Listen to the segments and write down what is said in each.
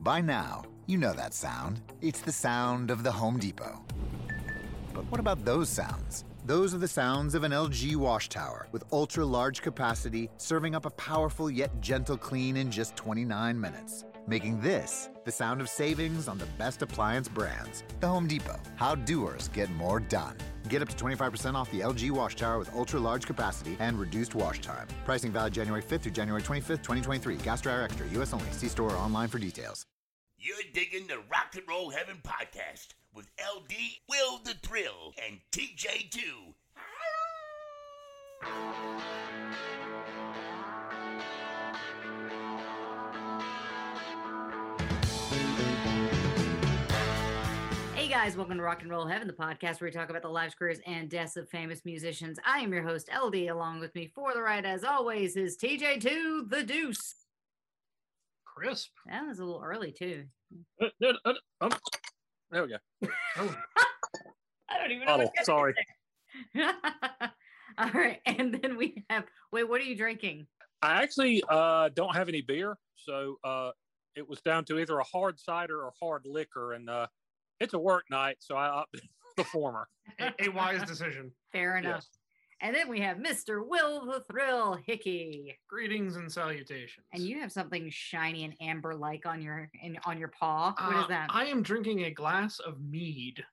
By now, you know that sound. It's the sound of the Home Depot. But what about those sounds? Those are the sounds of an LG wash tower with ultra large capacity, serving up a powerful yet gentle clean in just 29 minutes. Making this the sound of savings on the best appliance brands. The Home Depot. How doers get more done. Get up to 25% off the LG wash tower with ultra large capacity and reduced wash time. Pricing valid January 5th through January 25th, 2023. Gas Dryer Extra, US only. See store or online for details. You're digging the Rock and Roll Heaven podcast with LD, Will the Thrill, and TJ2. Guys, welcome to Rock and Roll Heaven, the podcast where we talk about the lives, careers, and deaths of famous musicians. I am your host, LD. Along with me for the ride, as always, is TJ2 the Deuce. Crisp. That was a little early too. Uh, um, there we go. Oh. I don't even know. Oh, sorry. All right, and then we have. Wait, what are you drinking? I actually uh, don't have any beer, so uh, it was down to either a hard cider or hard liquor, and uh, it's a work night, so I opted the former. a, a wise decision. Fair enough. Yes. And then we have Mr. Will the Thrill Hickey. Greetings and salutations. And you have something shiny and amber like on your in, on your paw. What is Uh, that? I am drinking a glass of mead.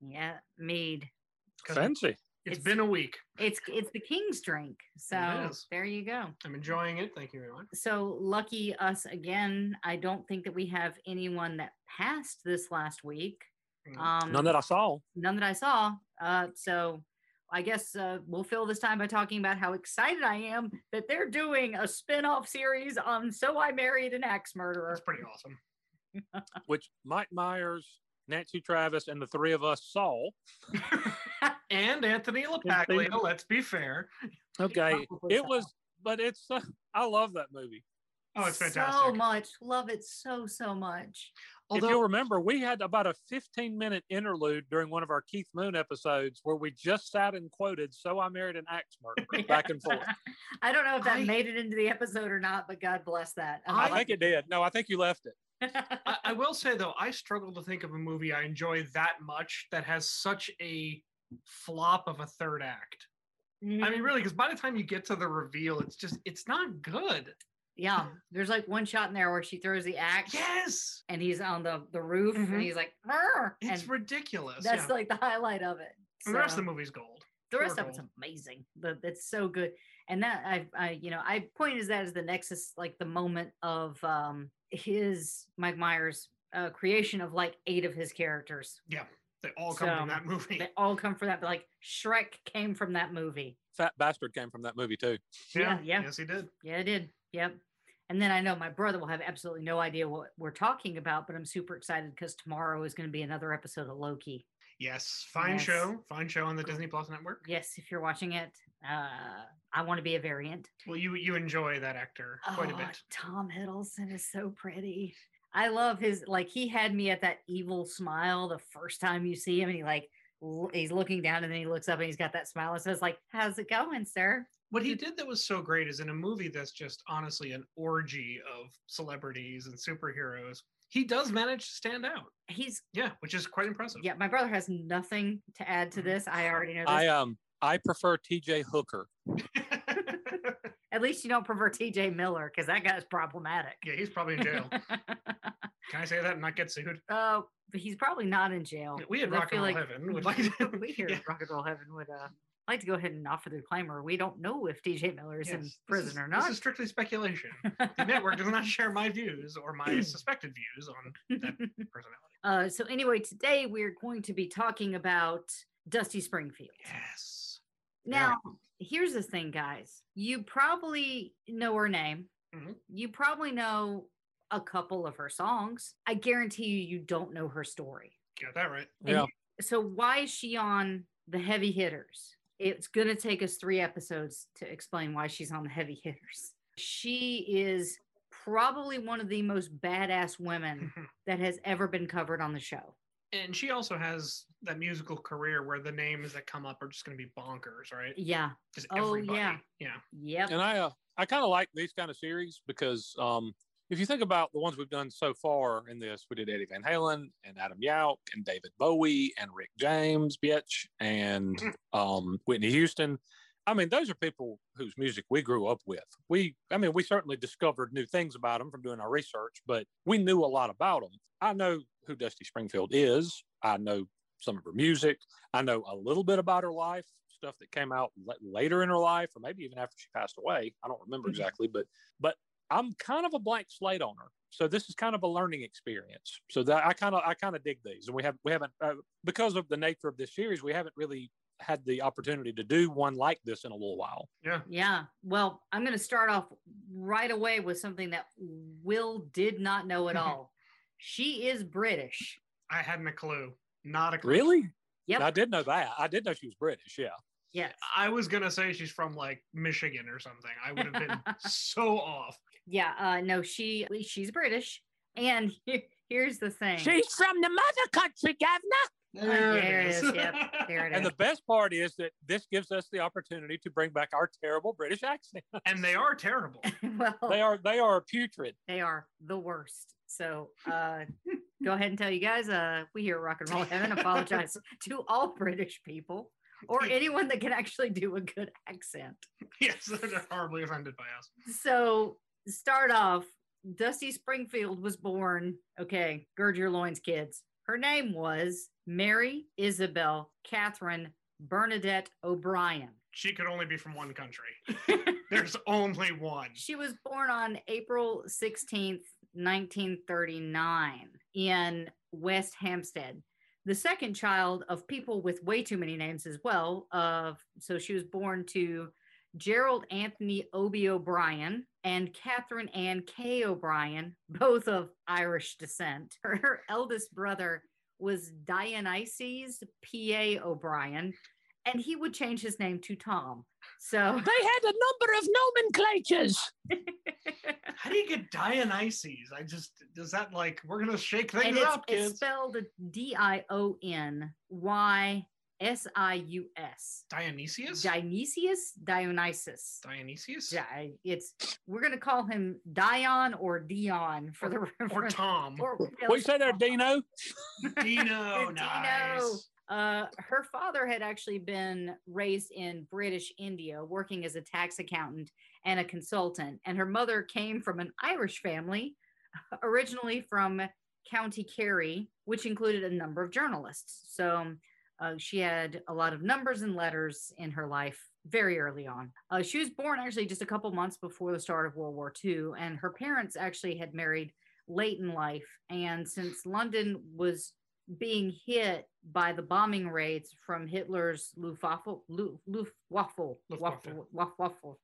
yeah, mead. Fancy. It's It's- been a week. It's it's the king's drink. So there you go. I'm enjoying it. Thank you very much. So lucky us again. I don't think that we have anyone that passed this last week. Um, None that I saw. none that I saw. Uh, so I guess uh, we'll fill this time by talking about how excited I am that they're doing a spin-off series on So I Married an Axe Murderer. That's pretty awesome. which Mike Myers, Nancy Travis, and the three of us saw. And Anthony LaPaglia, let's be fair. Okay, it was, but it's. Uh, I love that movie. Oh, it's fantastic! So much. Love it so, so much. if you'll remember, we had about a 15 minute interlude during one of our Keith Moon episodes where we just sat and quoted "So I Married an Axe Murderer" back and forth. I don't know if that I- made it into the episode or not, but God bless that. I I- think it did. No, I think you left it. I, I will say though, I struggle to think of a movie I enjoy that much that has such a flop of a third act. I Mm-hmm. mean, really, because by the time you get to the reveal, it's just it's not good. yeah, there's like one shot in there where she throws the axe Yes, and he's on the, the roof and Mhm. he's like, "Arr!" it's and ridiculous. that's yeah. like the highlight of it. and the rest of the movie's gold. the Pure rest of it's amazing. The, it's so good. And that I, I, you know, I pointed that as the nexus, like the moment of um his Mike Myers uh, creation of like eight of his characters. They all come from that movie. They all come from that. but Like Shrek came from that movie. Fat bastard came from that movie too. yeah, yeah. Yes, he did. Yeah, it did. Yep. And then I know my brother will have absolutely no idea what we're talking about, but I'm super excited because tomorrow is going to be another episode of Loki. Yes, fine Yes. show. Fine show on the Disney Plus network. Yes, if you're watching it, uh, I want to be a variant. Well, you you enjoy that actor quite a Oh, bit. Tom Hiddleston is so pretty. I love his like he had me at that evil smile the first time you see him, and he like l- he's looking down and then he looks up and he's got that smile and says like, "How's it going, sir?" What he did that was so great is in a movie that's just honestly an orgy of celebrities and superheroes. He does manage to stand out. He's Yeah, which is quite impressive. yeah. My brother has nothing to add to Mhm. this. I already know this. I um I prefer T.J. Hooker. At least you don't prefer T.J. Miller because that guy's problematic. yeah, he's probably in jail. Can I say that and not get sued? uh, but he's probably not in jail. We at I Rock and Roll like Heaven would like to. we here Yeah. at Rock and Roll Heaven would uh like to go ahead and offer the disclaimer. We don't know if T.J. Miller is Yes, in prison is- or not. This is strictly speculation. The network does not share my views or my suspected views on that personality. uh, so anyway, today we're going to be talking about Dusty Springfield. Yes. Now, here's the thing, guys. You probably know her name. Mhm. You probably know a couple of her songs. I guarantee you, you don't know her story. Got that right. And Yeah. So why is she on the heavy hitters? It's going to take us three episodes to explain why she's on the heavy hitters. She is probably one of the most badass women that has ever been covered on the show. And she also has that musical career where the names that come up are just going to be bonkers, right? Yeah. Just Oh, everybody. yeah. Yeah. Yep. And I uh, I kind of like these kind of series because um, if you think about the ones we've done so far in this, we did Eddie Van Halen and Adam Yauch and David Bowie and Rick James, bitch, and um, Whitney Houston. I mean, those are people whose music we grew up with. We, I mean, we certainly discovered new things about them from doing our research, but we knew a lot about them. I know who Dusty Springfield is. I know some of her music. I know a little bit about her life, stuff that came out la- later in her life, or maybe even after she passed away. I don't remember Mhm. exactly, but but I'm kind of a blank slate on her. So this is kind of a learning experience. So that I kind of I kind of dig these, and we have we haven't uh, because of the nature of this series, we haven't really had the opportunity to do one like this in a little while. Yeah. Yeah. Well, I'm going to start off right away with something that Will did not know at all. She is British. I hadn't a clue. Not a clue. Really? Yep. I did know that. I did know she was British. Yeah. Yes. I was going to say she's from like Michigan or something. I would have been so off. Yeah. Uh, no, she she's British. And here- here's the thing. She's from the mother country, governor. There it is. Yep. There it is. And the best part is that this gives us the opportunity to bring back our terrible British accent. and they are terrible. well, They are they are putrid. they are the worst. So uh, go ahead and tell you guys, uh, we here at Rock and Roll Heaven apologize to all British people or anyone that can actually do a good accent. yes, they're horribly offended by us. So start off, Dusty Springfield was born. Okay, gird your loins, kids. Her name was Mary Isabel Catherine Bernadette O'Brien. She could only be from one country. There's only one. She was born on April 16th, 1939, in West Hampstead. The second child of people with way too many names as well. Of so she was born to Gerald Anthony Obie O'Brien and Catherine Ann K. O'Brien, both of Irish descent. Her, her eldest brother was Dionysius P.A. O'Brien, and he would change his name to Tom. So They had a number of nomenclatures. How do you get Dionysus? I just does that like we're gonna shake things and it's, up, it's kids. spelled D I O N Y S I U S. Dionysius? Dionysius, Dionysus. Dionysius? Yeah, it's we're gonna call him Dion or Dion for the Or for- Tom. or- What you say there, Dino? Dino, Dino. nice. Uh, her father had actually been raised in British India, working as a tax accountant and a consultant. And her mother came from an Irish family, originally from County Kerry, which included a number of journalists. So uh, she had a lot of numbers and letters in her life very early on. Uh, she was born actually just a couple months before the start of World War II, and her parents actually had married late in life. And since London was being hit by the bombing raids from Hitler's Luftwaffe, Lu- Luftwaffe, Luftwaffe. Waffle,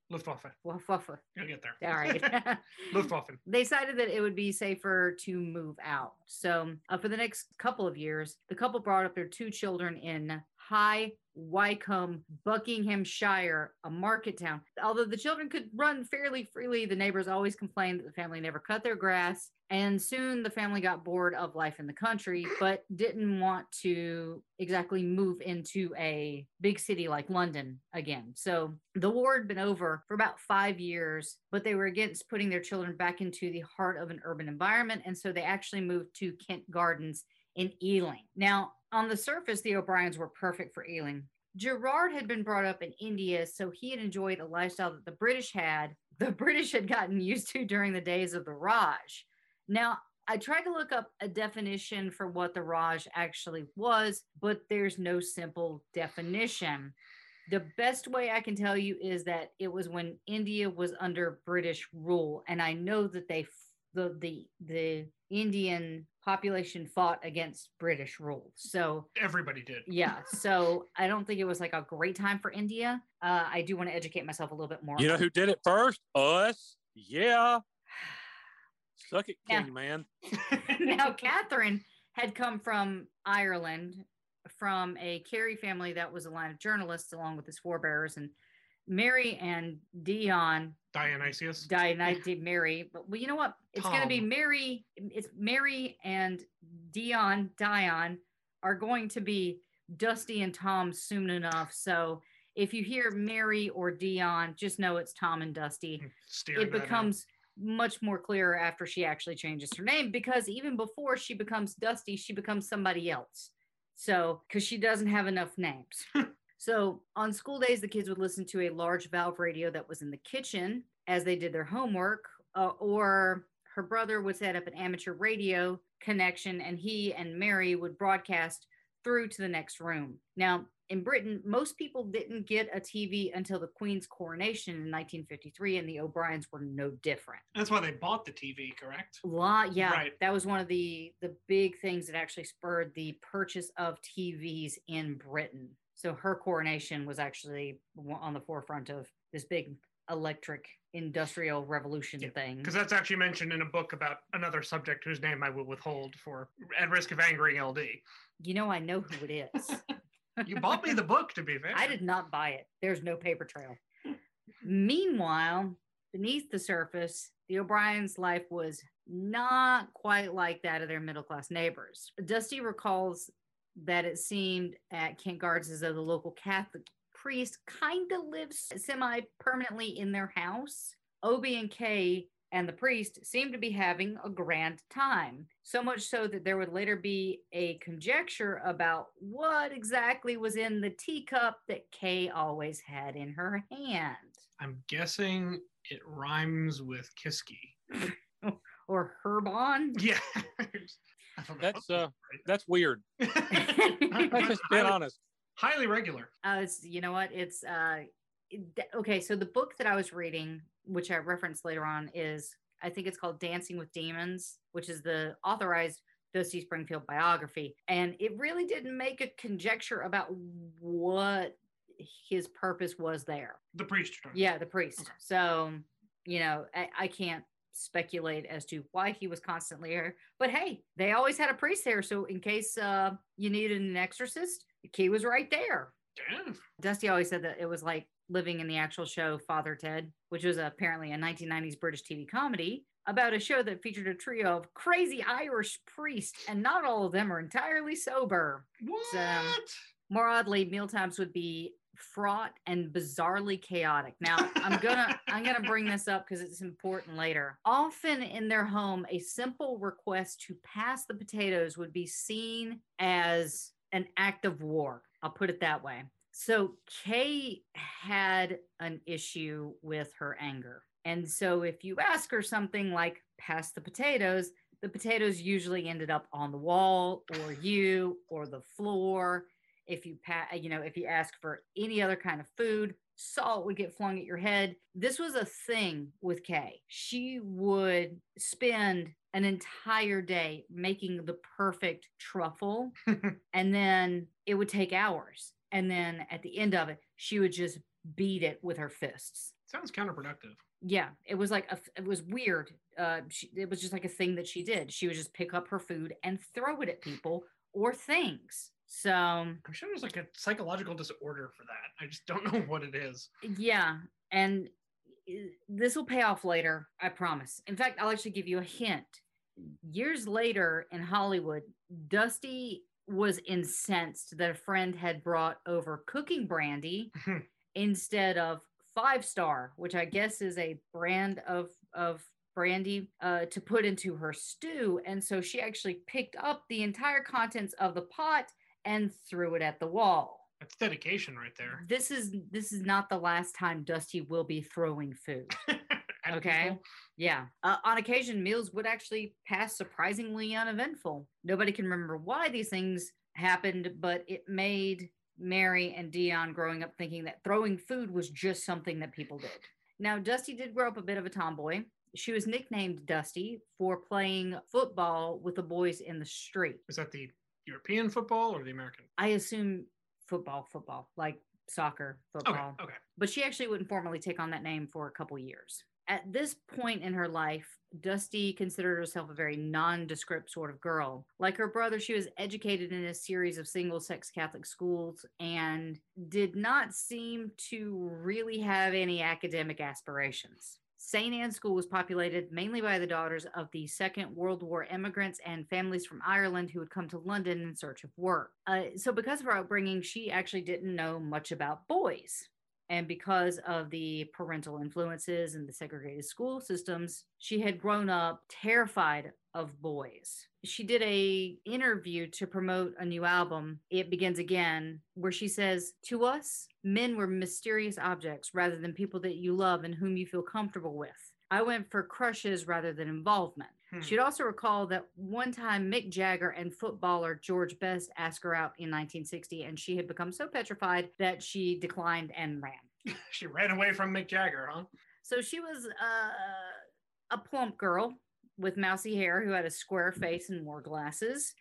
Luftwaffe. You'll get there. All right. Luftwaffe. they decided that it would be safer to move out. So, uh, for the next couple of years, the couple brought up their two children in High Wycombe, Buckinghamshire, a market town. Although the children could run fairly freely, the neighbors always complained that the family never cut their grass. And soon the family got bored of life in the country, but didn't want to exactly move into a big city like London again. So the war had been over for about five years, but they were against putting their children back into the heart of an urban environment. And so they actually moved to Kent Gardens in Ealing. Now, on the surface, the O'Briens were perfect for Ealing. Gerard had been brought up in India, so he had enjoyed a lifestyle that the British had, the British had gotten used to during the days of the Raj. Now, I tried to look up a definition for what the Raj actually was, but there's no simple definition. The best way I can tell you is that it was when India was under British rule, and I know that they the the the Indian population fought against British rule. So Everybody did. yeah, so I don't think it was like a great time for India. Uh, I do want to educate myself a little bit more. You know who did it first? Us. Yeah. Suck it, Yeah. King man. now, Catherine had come from Ireland from a Kerry family that was a line of journalists along with his forebears. And Mary and Dion, Dionysius. Dionysus, Mary, but well, you know what? It's going to be Mary. It's Mary and Dion, Dion are going to be Dusty and Tom soon enough. So if you hear Mary or Dion, just know it's Tom and Dusty hmm, Steering it that out. becomes much more clearer after she actually changes her name because even before she becomes Dusty, she becomes somebody else. So, because she doesn't have enough names. so, on school days, the kids would listen to a large valve radio that was in the kitchen as they did their homework, uh, or her brother would set up an amateur radio connection and he and Mary would broadcast through to the next room. Now, in Britain, most people didn't get a TV until the Queen's coronation in 1953, and the O'Briens were no different. That's why they bought the TV, correct? Lot, yeah, Right. that was one of the the big things that actually spurred the purchase of TVs in Britain. So her coronation was actually on the forefront of this big electric industrial revolution Yeah, thing. Because that's actually mentioned in a book about another subject whose name I will withhold for at risk of angering LD. You know, I know who it is. You bought me the book, to be fair. I did not buy it. There's no paper trail. Meanwhile, beneath the surface, the O'Briens' life was not quite like that of their middle class neighbors. Dusty recalls that it seemed at Kent Gardens as though the local Catholic priest kind of lives semi permanently in their house. Obie and Kay and the priest seemed to be having a grand time. So much so that there would later be a conjecture about what exactly was in the teacup that Kay always had in her hand. I'm guessing it rhymes with Kiski. Or Herbon. Yeah. I forgot That's uh that's weird. was Let's just be honest. highly regular. Uh, it's, you know what? It's uh, it- okay. So the book that I was reading, which I referenced later on, is I think it's called Dancing with Demons, which is the authorized Dusty Springfield biography, and it really didn't make a conjecture about what his purpose was there. The priest. Yeah, the priest. Okay. So, you know, I, I can't speculate as to why he was constantly here. But hey, they always had a priest there. So in case uh, you needed an exorcist, the key was right there. Damn. Dusty always said that it was like living in the actual show Father Ted, which was apparently a 1990s British TV comedy about a show that featured a trio of crazy Irish priests, and not all of them are entirely sober. What? More oddly, mealtimes would be fraught and bizarrely chaotic. Now, I'm gonna I'm gonna bring this up because it's important later. Often in their home, a simple request to pass the potatoes would be seen as an act of war. I'll put it that way. So Kay had an issue with her anger. And so if you ask her something like pass the potatoes, the potatoes usually ended up on the wall or you or the floor if you pa- you know if you ask for any other kind of food salt would get flung at your head. This was a thing with kay. She would spend an entire day making the perfect truffle and then it would take hours. And then at the end of it she would just beat it with her fists. Sounds counterproductive. yeah it was like a, it was weird. Uh she, it was just like a thing that she did. She would just pick up her food and throw it at people or things so I'm sure there's like a psychological disorder for that. I just don't know what it is. Yeah, and this will pay off later, I promise. In fact, I'll actually give you a hint. Years later in Hollywood, Dusty was incensed that a friend had brought over cooking brandy instead of Five Star, which I guess is a brand of of brandy uh, to put into her stew, and so she actually picked up the entire contents of the pot and threw it at the wall That's dedication right there. this is this is not the last time Dusty will be throwing food. Okay. Yeah. Uh, on occasion, meals would actually pass surprisingly uneventful. Nobody can remember why these things happened, but it made Mary and Dion growing up thinking that throwing food was just something that people did. Now, Dusty did grow up a bit of a tomboy. She was nicknamed Dusty for playing football with the boys in the street. Is that the European football or the American? I assume football, football, like soccer, Okay. football. Okay. but she actually wouldn't formally take on that name for a couple years. At this point in her life, Dusty considered herself a very nondescript sort of girl. Like her brother, she was educated in a series of single sex Catholic schools and did not seem to really have any academic aspirations. St. Anne's School was populated mainly by the daughters of the Second World War immigrants and families from Ireland who had come to London in search of work. Uh, so, because of her upbringing, she actually didn't know much about boys. And because of the parental influences and the segregated school systems, she had grown up terrified of boys. She did a interview to promote a new album, It Begins Again, where she says, "To us, men were mysterious objects rather than people that you love and whom you feel comfortable with. I went for crushes rather than involvement." Hmm. She'd also recall that one time Mick Jagger and footballer George Best asked her out in 1960, and she had become so petrified that she declined and ran. she ran away from Mick Jagger, huh? So she was uh, a plump girl with mousy hair who had a square mm-hmm. face and wore glasses.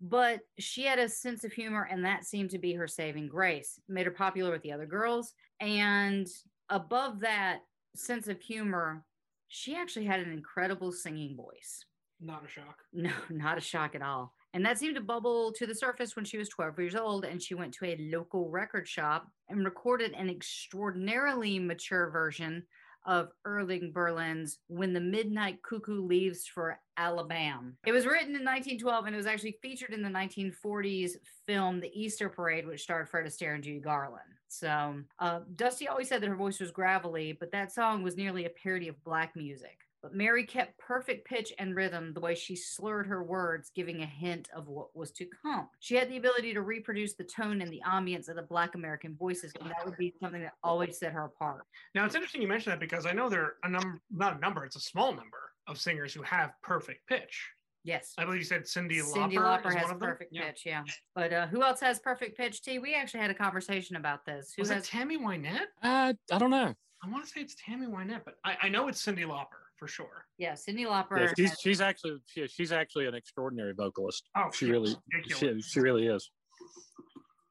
But she had a sense of humor, and that seemed to be her saving grace. Made her popular with the other girls. And above that sense of humor, she actually had an incredible singing voice. Not a shock. No, not a shock at all. And that seemed to bubble to the surface when she was 12 years old and she went to a local record shop and recorded an extraordinarily mature version of Irving Berlin's When the Midnight Choo-Choo Leaves for Alabama. It was written in 1912 and it was actually featured in the 1940s film The Easter Parade, which starred Fred Astaire and Judy Garland. So uh, Dusty always said that her voice was gravelly, but that song was nearly a parody of black music. But Mary kept perfect pitch and rhythm the way she slurred her words, giving a hint of what was to come. She had the ability to reproduce the tone and the ambience of the Black American voices, and that would be something that always set her apart. Now it's interesting you mention that because I know there are a number, not a number, it's a small number of singers who have perfect pitch. Yes. I believe you said Cyndi Lauper. Cyndi Lauper is has one of them? perfect Yeah. pitch, yeah. But uh, who else has perfect pitch? T. We actually had a conversation about this. Who Was has? it Tammy Wynette? Uh, I don't know. I want to say it's Tammy Wynette, but I, I know it's Cyndi Lauper for sure. yeah, Cyndi Lauper. Yeah, she's has- she's actually she, she's actually an extraordinary vocalist. Oh, She really she, she really is.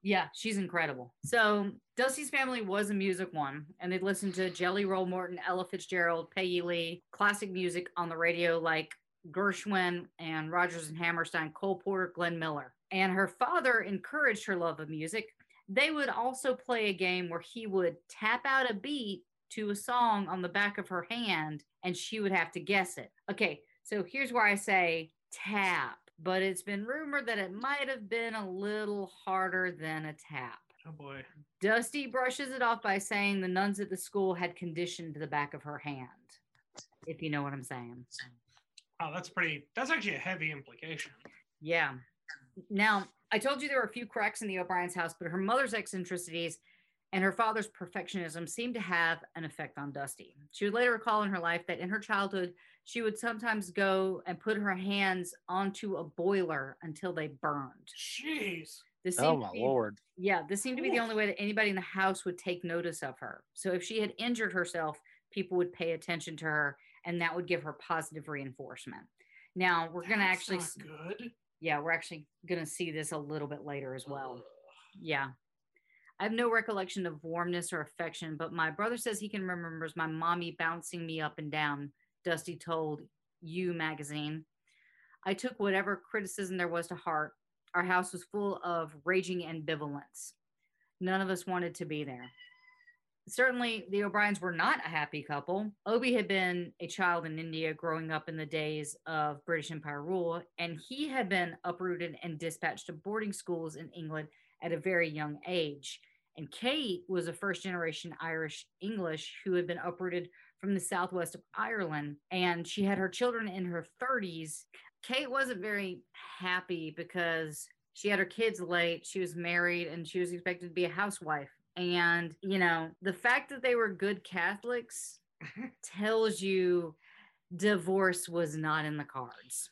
Yeah, she's incredible. So Dusty's family was a music one, and they'd listen to Jelly Roll Morton, Ella Fitzgerald, Peggy Lee, classic music on the radio like Gershwin and Rodgers and Hammerstein, Cole Porter, Glenn Miller. And her father encouraged her love of music. They would also play a game where he would tap out a beat to a song on the back of her hand, and she would have to guess it. Okay, so here's where I say tap, but it's been rumored that it might have been a little harder than a tap. Oh boy. Dusty brushes it off by saying the nuns at the school had conditioned the back of her hand, if you know what I'm saying. Oh, that's pretty. That's actually a heavy implication. Yeah. Now, I told you there were a few cracks in the O'Brien's house, but her mother's eccentricities and her father's perfectionism seemed to have an effect on Dusty. She would later recall in her life that in her childhood, she would sometimes go and put her hands onto a boiler until they burned. Jeez. This Oh my be- lord. Yeah, this seemed to be the only way that anybody in the house would take notice of her. So if she had injured herself, people would pay attention to her and that would give her positive reinforcement. Now, we're going to actually not good. yeah, we're actually going to see this a little bit later as well. Yeah. I have no recollection of warmness or affection, but my brother says he can remembers my mommy bouncing me up and down, Dusty told You magazine. I took whatever criticism there was to heart. Our house was full of raging ambivalence. None of us wanted to be there. Certainly, the O'Briens were not a happy couple. Obi had been a child in India growing up in the days of British Empire rule, and he had been uprooted and dispatched to boarding schools in England at a very young age. And Kate was a first generation Irish English who had been uprooted from the southwest of Ireland, and she had her children in her 30s. Kate wasn't very happy because she had her kids late, she was married, and she was expected to be a housewife. And, you know, the fact that they were good Catholics tells you divorce was not in the cards.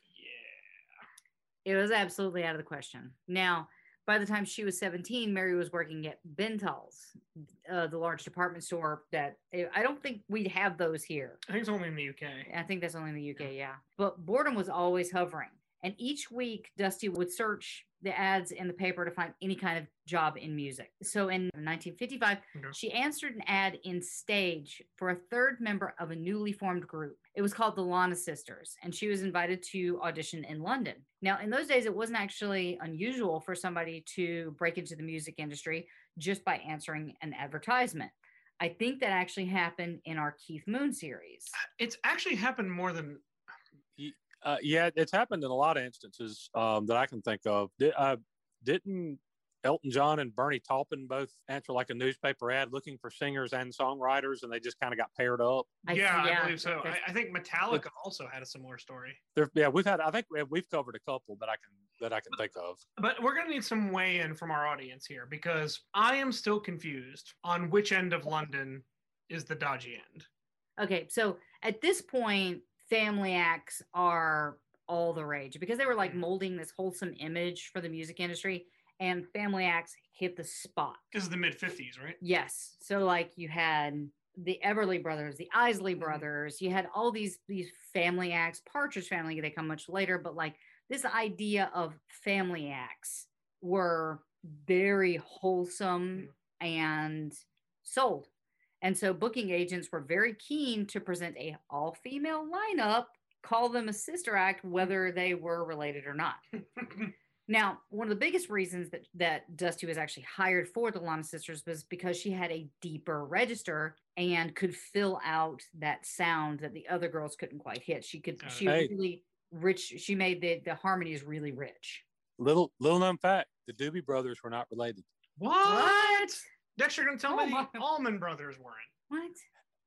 Yeah. It was absolutely out of the question. Now, by the time she was 17, Mary was working at Bentalls, uh, the large department store that eh, I don't think we'd have those here. I think it's only in the UK. I think that's only in the UK, yeah. But boredom was always hovering. And each week, Dusty would search the ads in the paper to find any kind of job in music. So in 1955, Okay. she answered an ad in stage for a third member of a newly formed group. It was called the Lana Sisters, and she was invited to audition in London. Now, in those days, it wasn't actually unusual for somebody to break into the music industry just by answering an advertisement. I think that actually happened in our Keith Moon series. It's actually happened more than Uh, yeah, it's happened in a lot of instances um, that I can think of. Did, uh, didn't Elton John and Bernie Taupin both answer like a newspaper ad looking for singers and songwriters, and they just kind of got paired up? I- yeah, I believe so. I, I think Metallica also had a similar story. There, yeah, we've had. I think we- we've covered a couple that I can that I can think of. But we're going to need some weigh in from our audience here because I am still confused on which end of London is the dodgy end. Okay, so at this point, family acts are all the rage because they were like molding this wholesome image for the music industry, and family acts hit the spot. This is the mid 50s, right? Yes, so like you had the Everly brothers, the Isley Mhm. brothers, you had all these these family acts. Partridge Family they come much later, but like this idea of family acts were very wholesome and sold. And so booking agents were very keen to present a all-female lineup, call them a sister act, whether they were related or not. Now, one of the biggest reasons that that Dusty was actually hired for the Lana Sisters was because she had a deeper register and could fill out that sound that the other girls couldn't quite hit. She could Got she Hey. really rich. She made the the harmonies really rich. Little little known fact: the Doobie Brothers were not related. what? Dexter, don't tell Oh me my- the Allman Brothers weren't. What?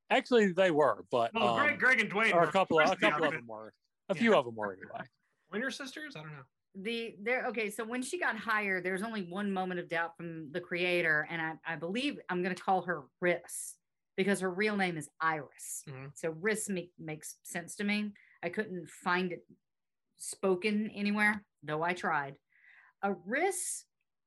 Actually, they were, but Well, um, Gregg, Gregg and Duane or were, a couple, of, a couple of them were. A Yeah. few of them were anyway. Winter Sisters? I don't know. the there okay so when she got hired there's only one moment of doubt from the creator and i, I believe i'm going to call her riss because her real name is iris Mhm. so riss make, makes sense to me i couldn't find it spoken anywhere though i tried a riss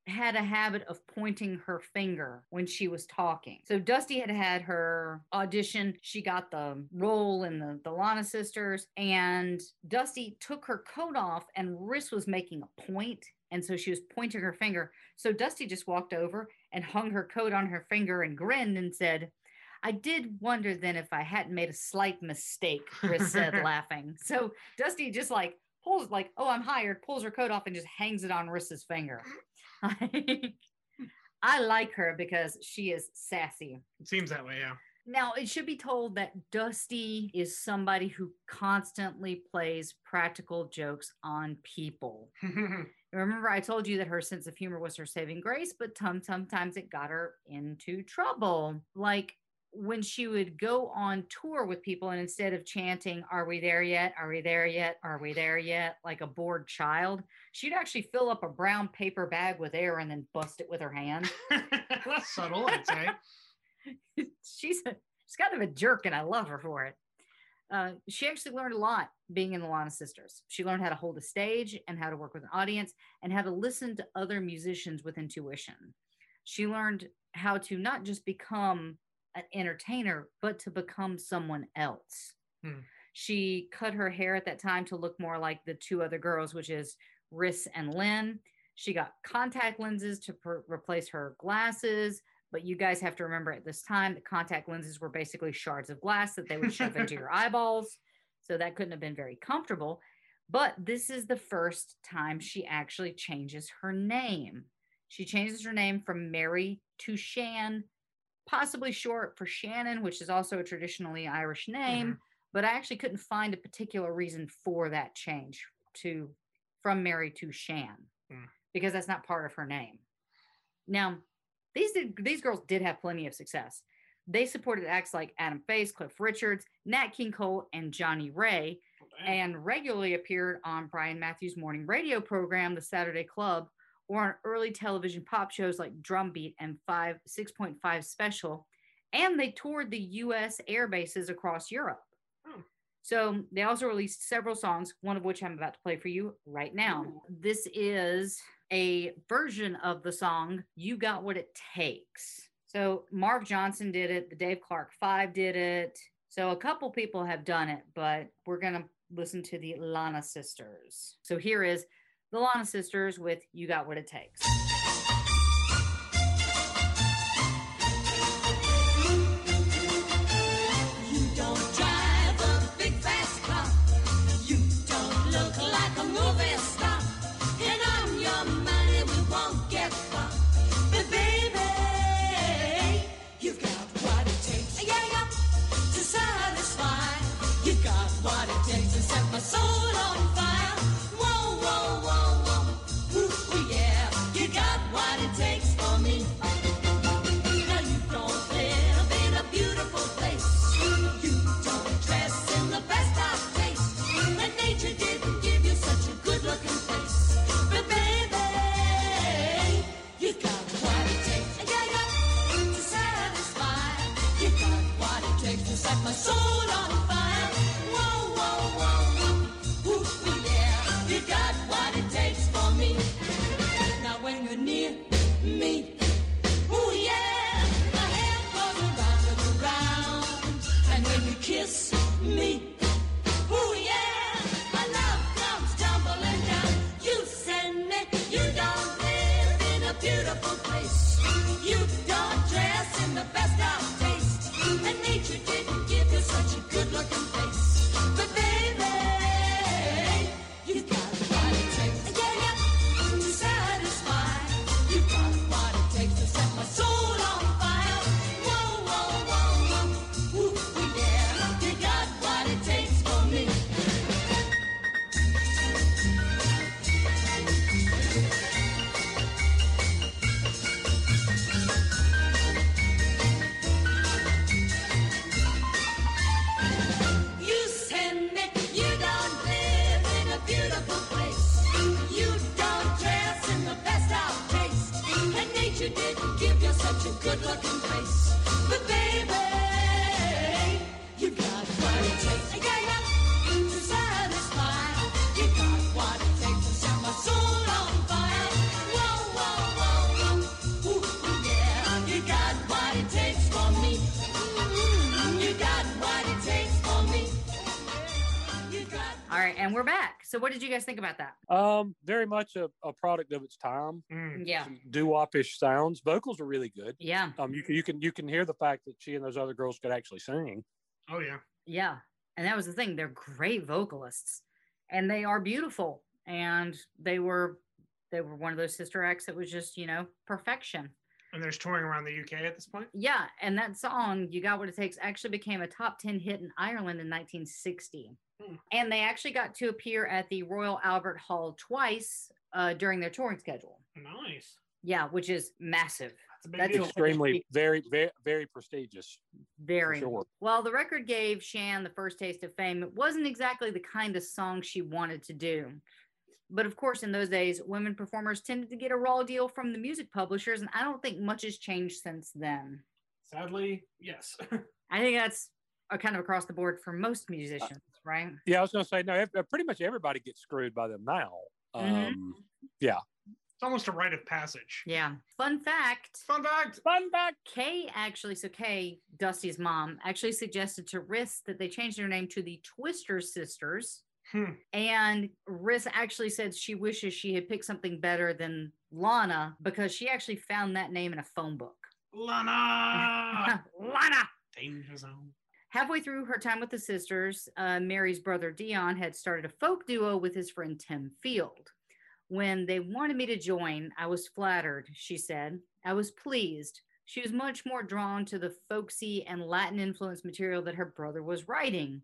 had a habit of pointing her finger when she was talking. So Dusty had had her audition. She got the role in the, the Lana sisters, and Dusty took her coat off, and Riss was making a point, And so she was pointing her finger. So Dusty just walked over and hung her coat on her finger and grinned and said, I did wonder then if I hadn't made a slight mistake, Riss said, laughing. So Dusty just like pulls, like, oh, I'm hired, pulls her coat off and just hangs it on Riss's finger. I like her because she is sassy. It seems that way, yeah. Now, it should be told that Dusty is somebody who constantly plays practical jokes on people. Remember, I told you that her sense of humor was her saving grace, but sometimes it got her into trouble. Like when she would go on tour with people, and instead of chanting, Are we there yet? Are we there yet? Are we there yet? like a bored child, she'd actually fill up a brown paper bag with air and then bust it with her hand. That's subtle, I'd say. she's a, she's kind of a jerk, and I love her for it. Uh, she actually learned a lot being in the Lana Sisters. She learned how to hold a stage and how to work with an audience and how to listen to other musicians with intuition. She learned how to not just become an entertainer, but to become someone else. Hmm. She cut her hair at that time to look more like the two other girls, which is Riss and Lynn. She got contact lenses to per- replace her glasses. But you guys have to remember at this time, the contact lenses were basically shards of glass that they would shove into your eyeballs. So that couldn't have been very comfortable. But this is the first time she actually changes her name. She changes her name from Mary to Shan, possibly short for Shannon, which is also a traditionally Irish name. But I actually couldn't find a particular reason for that change to from Mary to Shan Hmm. because that's not part of her name. Now, these did, these girls did have plenty of success. They supported acts like Adam Faith, Cliff Richards, Nat King Cole, and Johnnie Ray, and regularly appeared on Brian Matthews' morning radio program, The Saturday Club, or on early television pop shows like Drumbeat and Five 6.5 Special. And they toured the U.S. air bases across Europe. Oh. So they also released several songs, one of which I'm about to play for you right now. Hmm. This is a version of the song You Got What It Takes. So Marv Johnson did it, the Dave Clark 5 did it. So a couple people have done it, but we're going to listen to the Lana Sisters. So here is the Lana Sisters with You Got What It Takes. You don't drive a big fast car. You don't look like a movie star. And on your money we won't get far. But baby, you've got what it takes. Yeah, yeah. To satisfy. You got what it takes to set my soul you guys think about that? Um, very much a, a product of its time. Mm. Yeah. Doo wopish sounds. Vocals are really good. Yeah. Um, you can you can you can hear the fact that she and those other girls could actually sing. Oh yeah. Yeah. And that was the thing. They're great vocalists and they are beautiful. And they were they were one of those sister acts that was just, you know, perfection. And there's touring around the UK at this point. Yeah. And that song, You Got What It Takes, actually became a top 10 hit in Ireland in 1960. Hmm. And they actually got to appear at the Royal Albert Hall twice uh, during their touring schedule. Nice. Yeah, which is massive. That's That's. Extremely, very, very, very prestigious. Very. sure. Well, the record gave Shan the first taste of fame. It wasn't exactly the kind of song she wanted to do. But of course, in those days, women performers tended to get a raw deal from the music publishers, and I don't think much has changed since then. Sadly, yes. I think that's a kind of across the board for most musicians, right? Yeah, I was going to say no. Pretty much everybody gets screwed by them now. Mhm. Um, yeah. it's almost a rite of passage. Yeah. Fun fact Fun fact. Fun fact. Kay actually, so Kay, Dusty's mom, actually suggested to Riss that they change their name to the Twister Sisters. Hmm. And Riss actually said she wishes she had picked something better than Lana because she actually found that name in a phone book. Lana. Lana! Danger zone. Halfway through her time with the sisters, uh, Mary's brother Dion had started a folk duo with his friend Tim Field. When they wanted me to join, I was flattered, she said. I was pleased. She was much more drawn to the folksy and Latin influenced material that her brother was writing.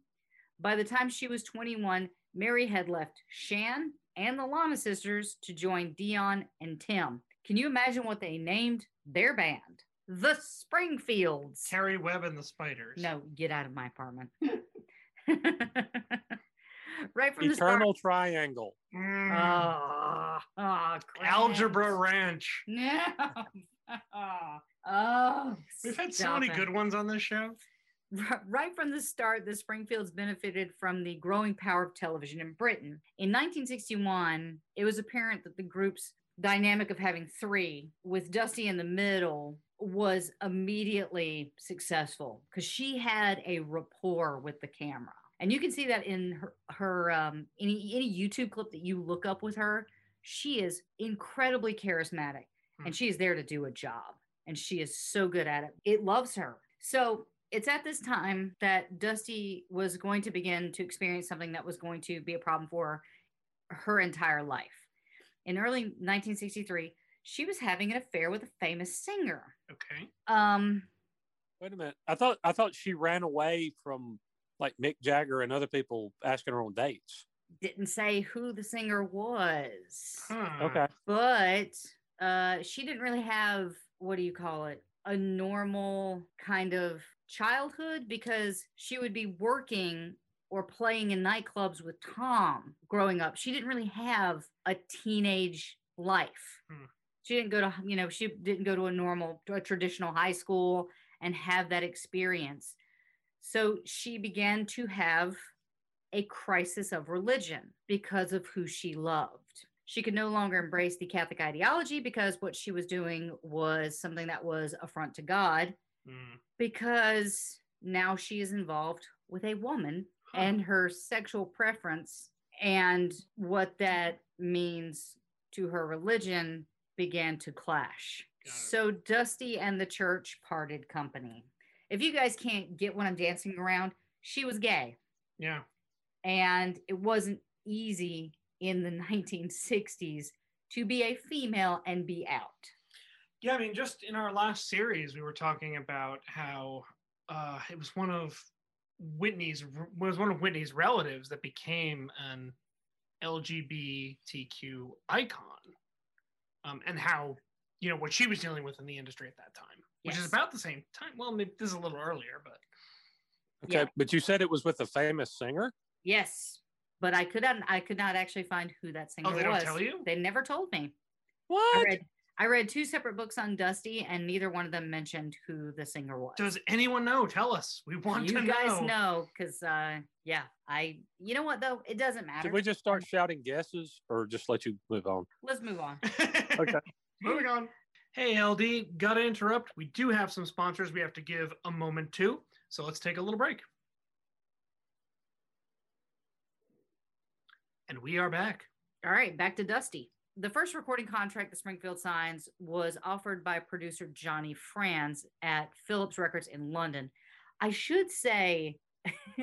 By the time she was 21, Mary had left Shan and the Lana sisters to join Dion and Tim. Can you imagine what they named their band? The Springfields. Carrie Webb and the Spiders. No, get out of my apartment. right from the Eternal Triangle. Mm. Oh, oh, Algebra Ranch. No. oh, We've had so many it. good ones on this show. Right from the start, the Springfields benefited from the growing power of television in Britain. In 1961, it was apparent that the group's dynamic of having three, with Dusty in the middle, was immediately successful because she had a rapport with the camera. And you can see that in her, her um, any any YouTube clip that you look up with her. She is incredibly charismatic, Hmm. and she is there to do a job, and she is so good at it. It loves her. So it's at this time that Dusty was going to begin to experience something that was going to be a problem for her, her entire life. In early 1963, she was having an affair with a famous singer. Okay. Um, Wait a minute. I thought I thought she ran away from like Mick Jagger and other people asking her on dates. didn't say who the singer was. Huh. Okay. but uh she didn't really have what do you call it a normal kind of childhood because she would be working or playing in nightclubs with tom growing up she didn't really have a teenage life Hmm. She didn't go to you know she didn't go to a normal a traditional high school and have that experience so she began to have a crisis of religion because of who she loved. She could no longer embrace the Catholic ideology because what she was doing was something that was affront to God Mm. because now she is involved with a woman Huh. and her sexual preference and what that means to her religion began to clash. So Dusty and the church parted company. If you guys can't get what I'm dancing around, she was gay Yeah. and it wasn't easy in the 1960s to be a female and be out. Yeah, I mean, just in our last series, we were talking about how uh, it was one of Whitney's was one of Whitney's relatives that became an LGBTQ icon, um, and how you know what she was dealing with in the industry at that time, which is about the same time. Well, maybe this is a little earlier, but Okay. Yeah. But you said it was with a famous singer? Yes, but I could not I could not actually find who that singer oh, they don't was. tell you. They never told me. I What? read I read two separate books on Dusty and neither one of them mentioned who the singer was. Does anyone know? Tell us. We want you to know. You guys know. know because uh yeah, I you know what though? It doesn't matter. Did we just start shouting guesses or just let you move on? Let's move on. Okay. Moving on. Hey, LD, gotta interrupt. We do have some sponsors we have to give a moment to. So let's take a little break. And we are back. All right, back to Dusty. The first recording contract that Springfield signs was offered by producer Johnny Franz at Philips Records in London. I should say, w- w-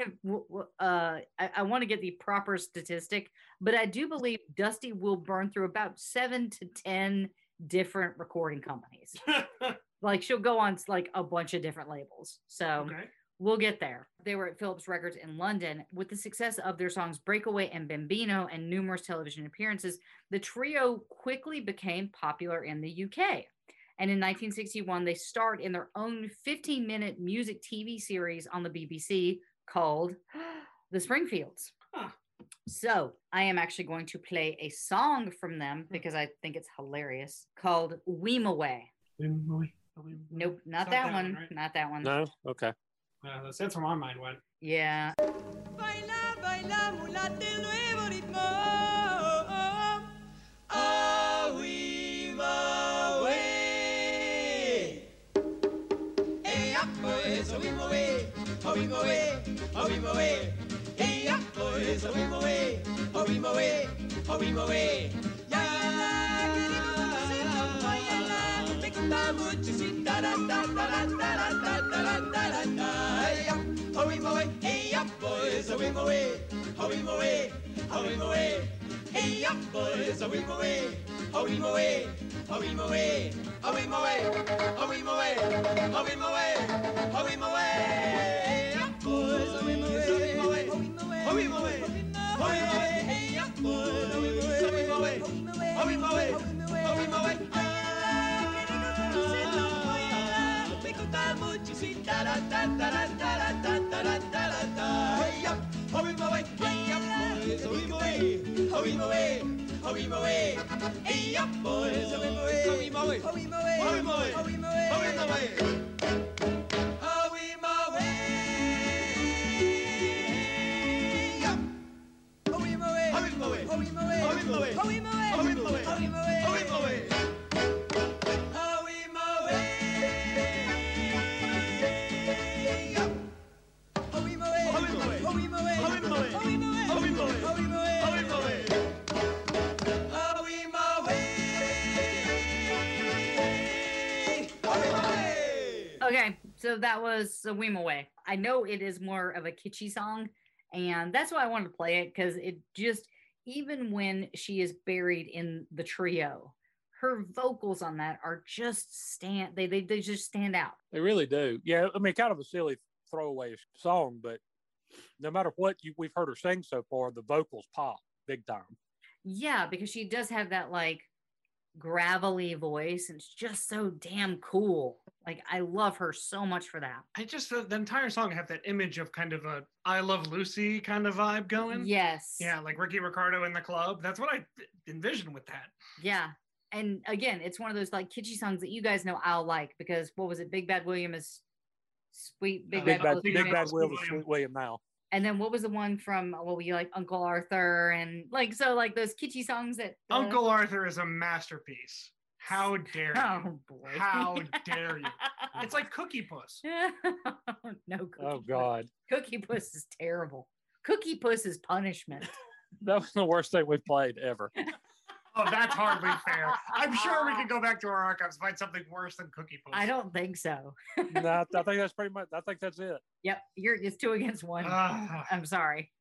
uh, I, I want to get the proper statistic, but I do believe Dusty will burn through about seven to 10 different recording companies. like she'll go on like a bunch of different labels. So okay. We'll get there. They were at Philips Records in London. With the success of their songs Breakaway and Bambino and numerous television appearances, the trio quickly became popular in the UK. And in 1961, they starred in their own 15 minute music TV series on the BBC called The Springfields. Huh. So I am actually going to play a song from them because I think it's hilarious called Weem Away. Nope, not, It's that, one. right? Not that one. No? Okay. Uh, that's, that's where my mind went. Yeah. Baila, baila, oh wee moe, hey ya, oh is a wee moe, oh wee moe, oh wee moe, ya Boys, a wing away, a wing away, a wing away. Hey, up, boys, a wing away, a wing away, a wing away, a wing away, a wing away, a wing away, a wing away. Hurry, my way, hurry, my way, hey up, boys, hurry, my way, hurry, my way, hurry, my way. That was a Weem Away. I know it is more of a kitschy song, and that's why I wanted to play it because it just, even when she is buried in the trio, her vocals on that are just stand they they, they just stand out. They really do. Yeah, I mean, kind of a silly throwaway song, but no matter what you, we've heard her sing so far, the vocals pop big time. Yeah, because she does have that like gravelly voice and it's just so damn cool. Like I love her so much for that. I just the, the entire song have that image of kind of a I Love Lucy kind of vibe going. Yes. Yeah, like Ricky Ricardo in the club. That's what I envision with that. Yeah. And again, it's one of those like kitschy songs that you guys know I'll like because what was it? Big Bad William is sweet. Big, Uh, Big Bad, Bad, William. Big Bad William. Will is Sweet William now. And then what was the one from what we like Uncle Arthur and like so like those kitschy songs that uh, Uncle Arthur is a masterpiece. How dare you? Oh boy. How dare you? It's like Cookie Puss. Oh, no oh, cookie Oh Puss. God, Cookie Puss is terrible. Cookie Puss is punishment. that was the worst thing we've played ever. Oh, that's hardly fair. I'm sure we can go back to our archives and find something worse than Cookie Puss. I don't think so. no, I I think that's pretty much. I think that's it. Yep, you're it's two against one. I'm sorry.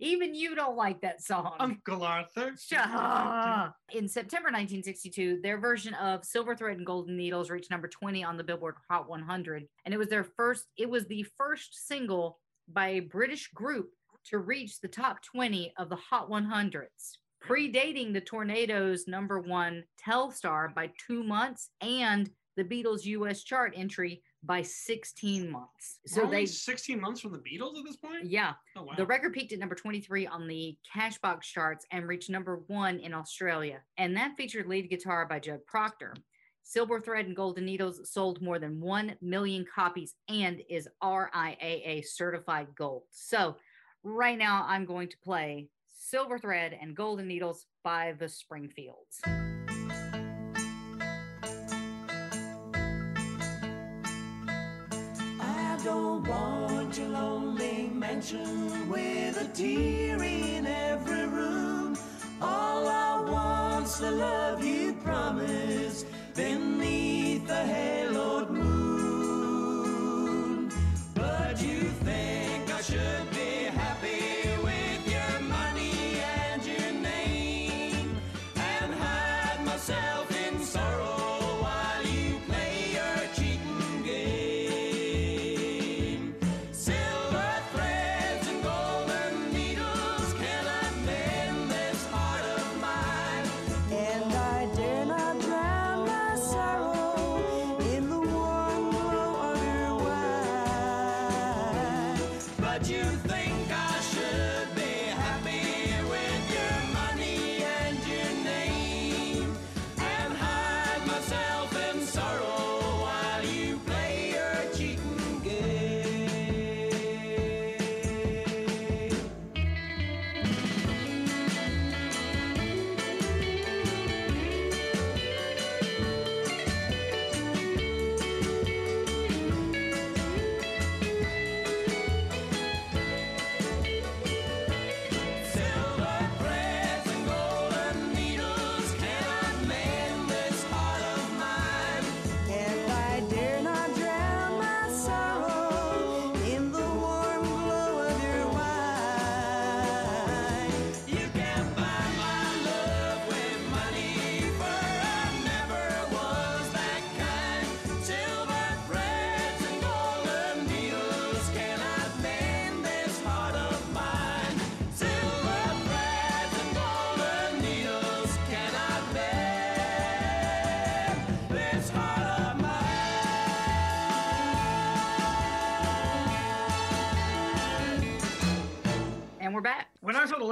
Even you don't like that song. Uncle Arthur. Shut up. In September 1962, their version of Silver Thread and Golden Needles reached number 20 on the Billboard Hot 100, and it was their first. It was the first single by a British group to reach the top 20 of the Hot 100s, predating the Tornadoes' number one Telstar by two months and the Beatles' U.S. chart entry by 16 months. So they, 16 months from the Beatles at this point? yeah, Oh, wow. the record peaked at number 23 on the Cashbox charts and reached number one in Australia. And that featured lead guitar by Judd Proctor. Silver Thread and Golden Needles sold more than 1 million copies and is RIAA certified gold. So, right now, I'm going to play Silver Thread and Golden Needles by the Springfields. Don't want your lonely mansion with a tear in every room. All I want's the love you promised beneath the haloed moon.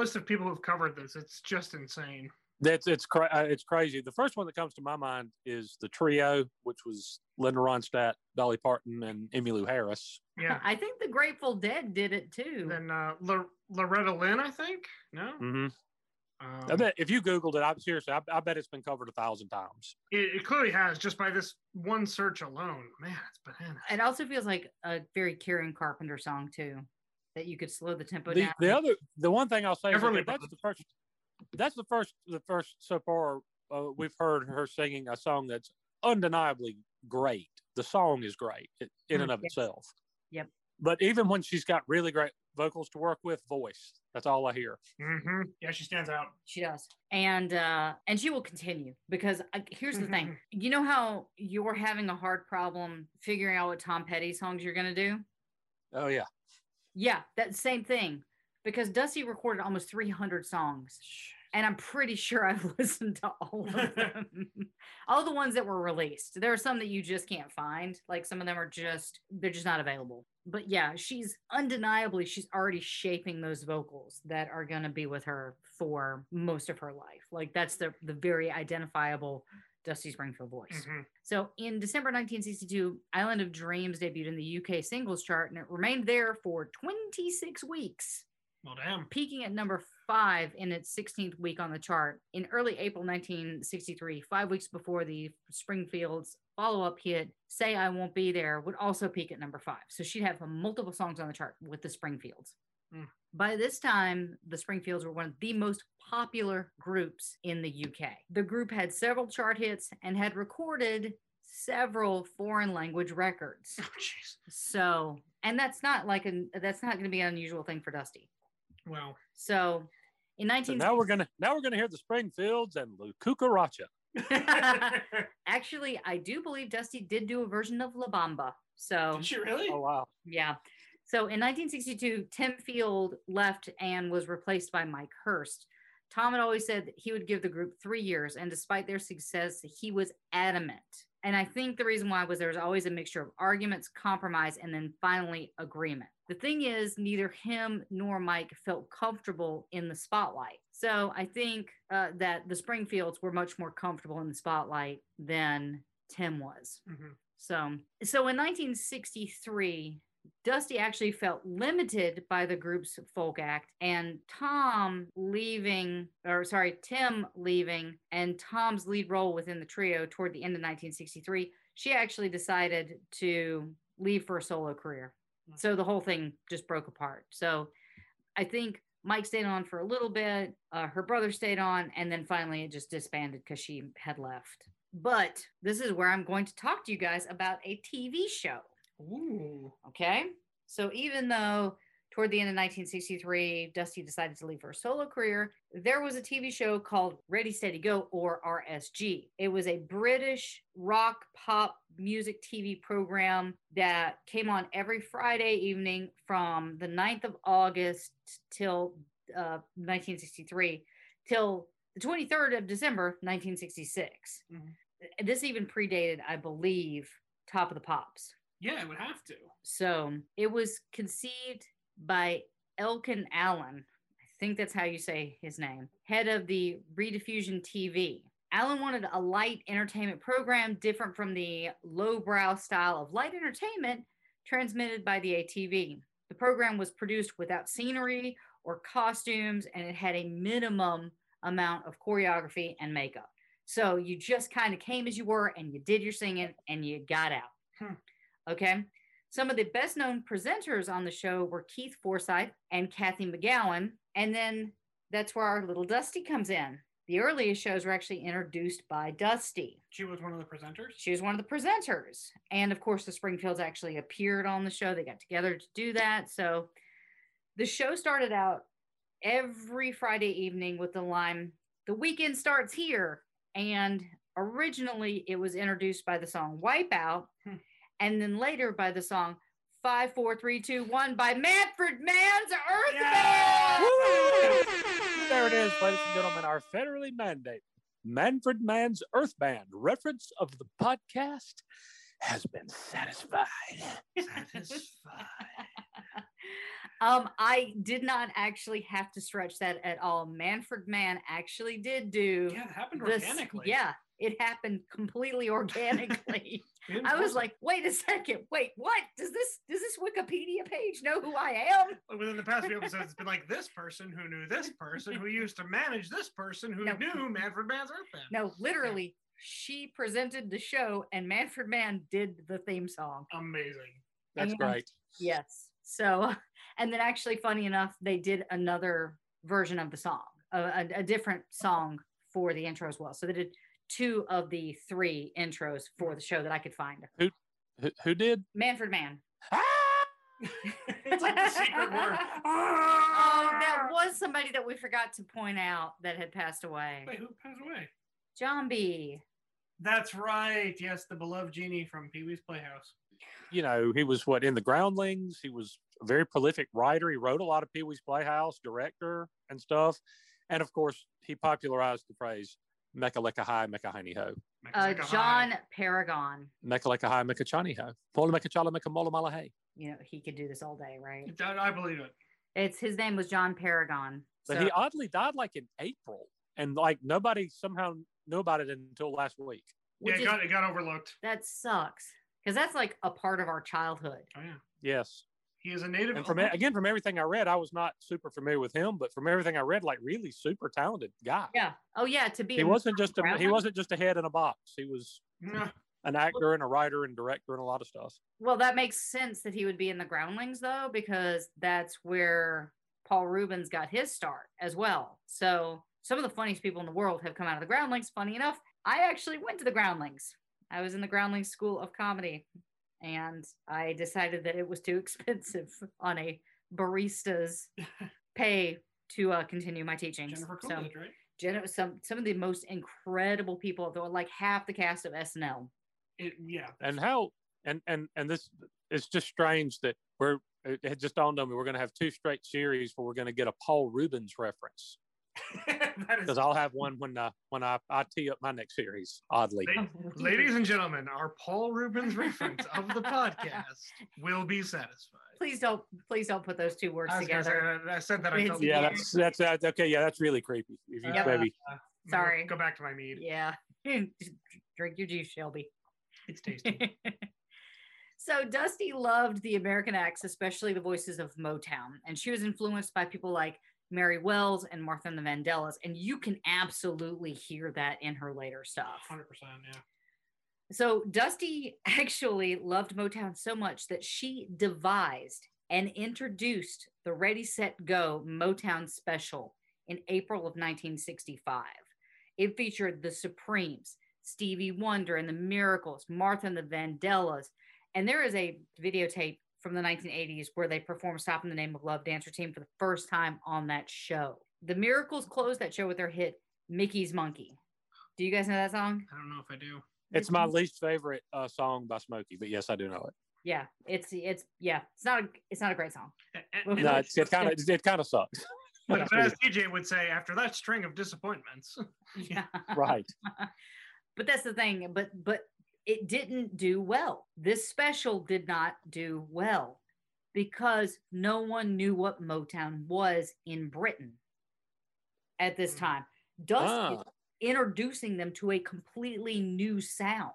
List of people who've covered this, it's just insane. That's it's cra- uh, it's crazy. The first one that comes to my mind is the trio, which was Linda Ronstadt, Dolly Parton, and Emmylou Harris. Yeah. I think the Grateful Dead did it too. then uh, L- Loretta Lynn, I think. No. Mm-hmm. Um, I bet if you Googled it, I'm seriously, I, I bet it's been covered a thousand times. it, it clearly has just by this one search alone. Man, it's bananas. It also feels like a very Karen Carpenter song too, that you could slow the tempo The, down. the other, the one thing I'll say is Everly that that's the first, that's the first, the first so far uh, we've heard her singing a song that's undeniably great. The song is great i- in and Mm, of yes. itself. Yep. But even when she's got really great vocals to work with, voice. That's all I hear. Mm-hmm. Yeah, she stands out. She does, and uh, and she will continue because uh, here's the thing. You know how you're having a hard problem figuring out what Tom Petty songs you're gonna do? Oh yeah. Yeah, that same thing. Because Dusty recorded almost 300 songs, and I'm pretty sure I've listened to all of them, all the ones that were released. There are some that you just can't find. Like some of them are just they're just not available. But yeah, she's undeniably she's already shaping those vocals that are going to be with her for most of her life. Like that's the the very identifiable Dusty Springfield voice. Mhm. So in December 1962, Island of Dreams debuted in the UK singles chart and it remained there for 26 weeks, Well, damn. peaking at number five in its 16th week on the chart. In early April 1963, five weeks before the Springfield's follow up hit, Say I Won't Be There, would also peak at number five. So she'd have multiple songs on the chart with the Springfields. Mm. By this time, the Springfields were one of the most popular groups in the UK. The group had several chart hits and had recorded several foreign language records. Oh, jeez. So, and that's not like an that's not going to be an unusual thing for Dusty. Well, So, in So 19 now we're gonna now we're gonna hear the Springfields and La Cucaracha. Actually, I do believe Dusty did do a version of La Bamba. So, did she really? Oh wow. yeah. So in 1962, Tim Feild left and was replaced by Mike Hurst. Tom had always said that he would give the group three years, and despite their success, he was adamant. And I think the reason why was there was always a mixture of arguments, compromise, and then finally agreement. The thing is, neither him nor Mike felt comfortable in the spotlight. So I think uh, that the Springfields were much more comfortable in the spotlight than Tim was. Mhm. So, so in 1963, Dusty actually felt limited by the group's folk act, and Tom leaving, or sorry, Tim leaving, and Tom's lead role within the trio toward the end of 1963, she actually decided to leave for a solo career. So the whole thing just broke apart. So I think Mike stayed on for a little bit, uh, her brother stayed on, and then finally it just disbanded because she had left. But this is where I'm going to talk to you guys about a TV show. Ooh. Okay. So even though toward the end of 1963, Dusty decided to leave for a solo career, there was a TV show called Ready, Steady, Go, or RSG. It was a British rock pop music TV program that came on every Friday evening from the 9th of August till uh, 1963 till the 23rd of December 1966. Mhm. This even predated, I believe, Top of the Pops. Yeah, it would have to. So it was conceived by Elkan Allan. I think that's how you say his name, head of the Rediffusion TV. Allan wanted a light entertainment program different from the lowbrow style of light entertainment transmitted by the ATV. The program was produced without scenery or costumes, and it had a minimum amount of choreography and makeup. So you just kind of came as you were and you did your singing and you got out. Hmm. Okay. Some of the best known presenters on the show were Keith Fordyce and Cathy McGowan. And then that's where our little Dusty comes in. The earliest shows were actually introduced by Dusty. She was one of the presenters. She was one of the presenters. And of course, the Springfields actually appeared on the show. They got together to do that. So the show started out every Friday evening with the line, The weekend starts here. And originally it was introduced by the song Wipeout. Hmm. And then later by the song Five, Four, Three, Two, One by Manfred Mann's Earth Yeah! Band. There it is, ladies and gentlemen, our federally mandated Manfred Mann's Earth Band reference of the podcast has been satisfied. Satisfied. um, I did not actually have to stretch that at all. Manfred Mann actually did do Yeah, it happened this. organically. Yeah, it happened completely organically. I was like, wait a second, wait, what? Does this does this Wikipedia page know who I am? Like, within the past few episodes, it's been like this person who knew this person who used to manage this person who No. knew Manfred Mann's Earth Band. No, literally, she presented the show and Manfred Mann did the theme song. Amazing. That's And- great. Yes. So, and then actually, funny enough, they did another version of the song, a, a, a different song for the intro as well. So they did two of the three intros for hmm. the show that I could find. Who, who did? Manfred Mann. it's like the secret word. Oh, that ah! was somebody that we forgot to point out that had passed away. Wait, who passed away? John B. That's right. Yes, the beloved genie from Pee Wee's Playhouse. You know, he was what in the Groundlings. He was a very prolific writer. He wrote a lot of Pee Wee's Playhouse, director and stuff. And of course, he popularized the phrase "Mecca Lecca High, Mecca Hiney Ho." Uh, John Paragon. Mecca Lecca High, Mecca Chani Ho. Pola Mecca Chala, Mecca Mola Mala Hey. You know, he could do this all day, right? I, I believe it. It's his name was John Paragon. But So- he oddly died like in April, and like nobody somehow knew about it until last week. Yeah, which it is- got, it got overlooked. that sucks because that's like a part of our childhood. Oh, yeah. Yes, He is a native. and from again from everything I read, I was not super familiar with him, but from everything I read, like really super talented guy. Yeah. Oh yeah. To be He wasn't just a, he wasn't just a head in a box. He was Yeah. an actor and a writer and director and a lot of stuff. Well, that makes sense that he would be in the Groundlings though, because that's where Paul Reubens got his start as well. So some of the funniest people in the world have come out of the Groundlings. Funny enough, I actually went to the Groundlings. I was in the Groundlings School of Comedy, and I decided that it was too expensive on a barista's pay to uh, continue my teaching. So Coolidge, right? Jen- some some of the most incredible people, though, like half the cast of SNL. It, yeah. And how and and and this it's just strange that we're it just dawned on me we're going to have two straight series where we're going to get a Paul Reubens reference that is, because I'll have one when uh, when I, I tee up my next series. Oddly, ladies and gentlemen, our Paul Reubens reference of the podcast will be satisfied. Please don't please don't put those two words I, together. say that- I said that. I felt yeah, Yeah. that's that's uh, okay. Yeah, that's really creepy. If you Yep. maybe I'm Sorry. Go back to my mead. Yeah. Drink your juice, Shelby. It's tasty. so Dusty loved the American acts, especially the voices of Motown, and she was influenced by people like Mary Wells and Martha and the Vandellas, and you can absolutely hear that in her later stuff. Hundred percent. Yeah. So Dusty actually loved Motown so much that she devised and introduced the Ready Set Go Motown special in April of 1965. It featured the Supremes, Stevie Wonder and the Miracles, Martha and the Vandellas, and there is a videotape from the 1980s where they performed Stop in the Name of Love Dancer Team for the first time on that show. The Miracles closed that show with their hit Mickey's Monkey. Do you guys know that song? I don't know if I do. it's my least favorite uh, song by Smokey, but yes, I do know it. Yeah, it's it's yeah, it's not a it's not a great song. A- a- No, it's, it kind of it kind of sucks. But, but as DJ would say, after that string of disappointments, Yeah. right. but that's the thing, but but it didn't do well. This special did not do well because no one knew what Motown was in Britain at this Mm. time. Dusty Ah. introducing them to a completely new sound.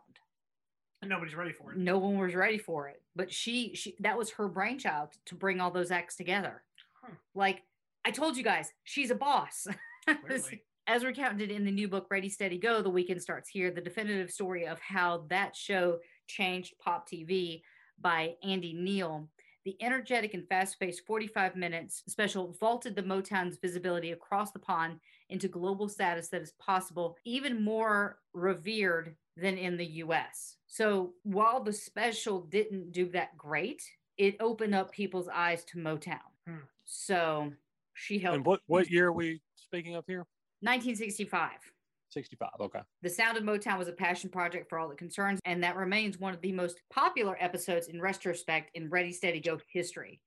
nobody's ready for it. No one was ready for it. But she she that was her brainchild to bring all those acts together. Huh. Like I told you guys, she's a boss. Clearly. As recounted in the new book Ready Steady Go, The Weekend Starts Here, the definitive story of how that show changed pop TV by Andy Neill. The energetic and fast-paced 45 minutes special vaulted the Motown's visibility across the pond into global status that is possible, even more revered than in the US. So while the special didn't do that great, it opened up people's eyes to Motown. Hmm. So she helped And what what year are we speaking of here? 1965. 65. Okay. The Sound of Motown was a passion project for all it concerns, and that remains one of the most popular episodes in retrospect in Ready Steady Go history.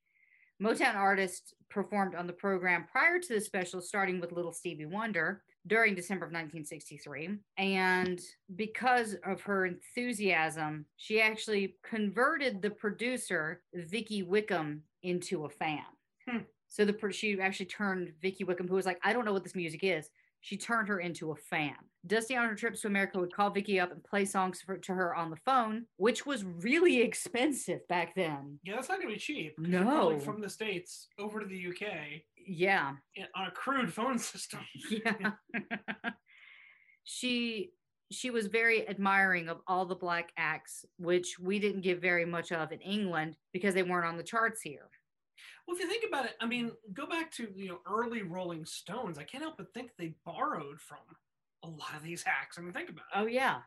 Motown artists performed on the program prior to the special, starting with Little Stevie Wonder during December of 1963. And because of her enthusiasm, she actually converted the producer, Vicki Wickham, into a fan. Hmm. So the she actually turned Vicki Wickham, who was like, I don't know what this music is. She turned her into a fan. Dusty on her trips to America would call Vicki up and play songs for, to her on the phone, which was really expensive back then. Yeah, that's not gonna be cheap. No. from the states over to the UK Yeah. on a crude phone system. Yeah. she she was very admiring of all the black acts, which we didn't give very much of in England because they weren't on the charts here. Well, if you think about it, I mean, go back to you know early Rolling Stones. I can't help but think they borrowed from a lot of these acts. I mean, think about it. Oh yeah,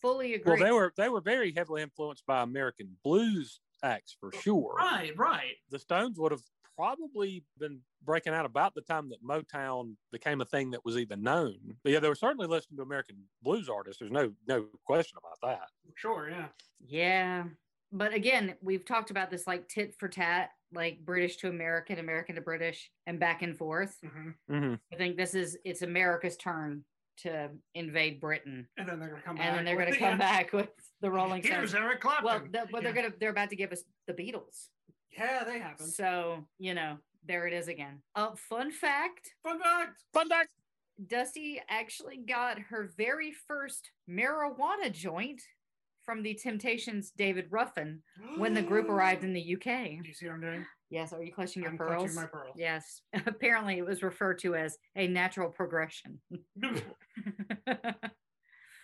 fully agree. Well, they were they were very heavily influenced by American blues acts for sure. Right, right. The Stones would have probably been breaking out about the time that Motown became a thing that was even known. But yeah, they were certainly listening to American blues artists. There's no no question about that. Sure, yeah. Yeah. But again, we've talked about this like tit for tat, like British to American, American to British, and back and forth. hmm Mm-hmm. I think this is it's America's turn to invade Britain. And then they're gonna come back. And then they're going to the, come back with the Rolling Stones. Here's Stones. Eric Clapton. Well, the, but they're going to they're about to give us the Beatles. Yeah, they happen. So, you know, there it is again. Uh, fun fact Fun fact. Fun fact. Dusty actually got her very first marijuana joint from the Temptations' David Ruffin when the group arrived in the UK. Do you see what I'm doing? Yes, are you clutching your I'm pearls? clutching my pearls. Yes. Apparently, it was referred to as a natural progression.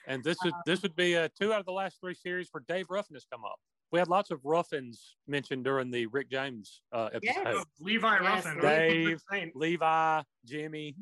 And this is this would be uh, two out of the last three series where Dave Ruffin has come up. We had lots of Ruffins mentioned during the Rick James uh, Yes. Levi Yes, Ruffin. Levi. Dave. Levi, Jimmy.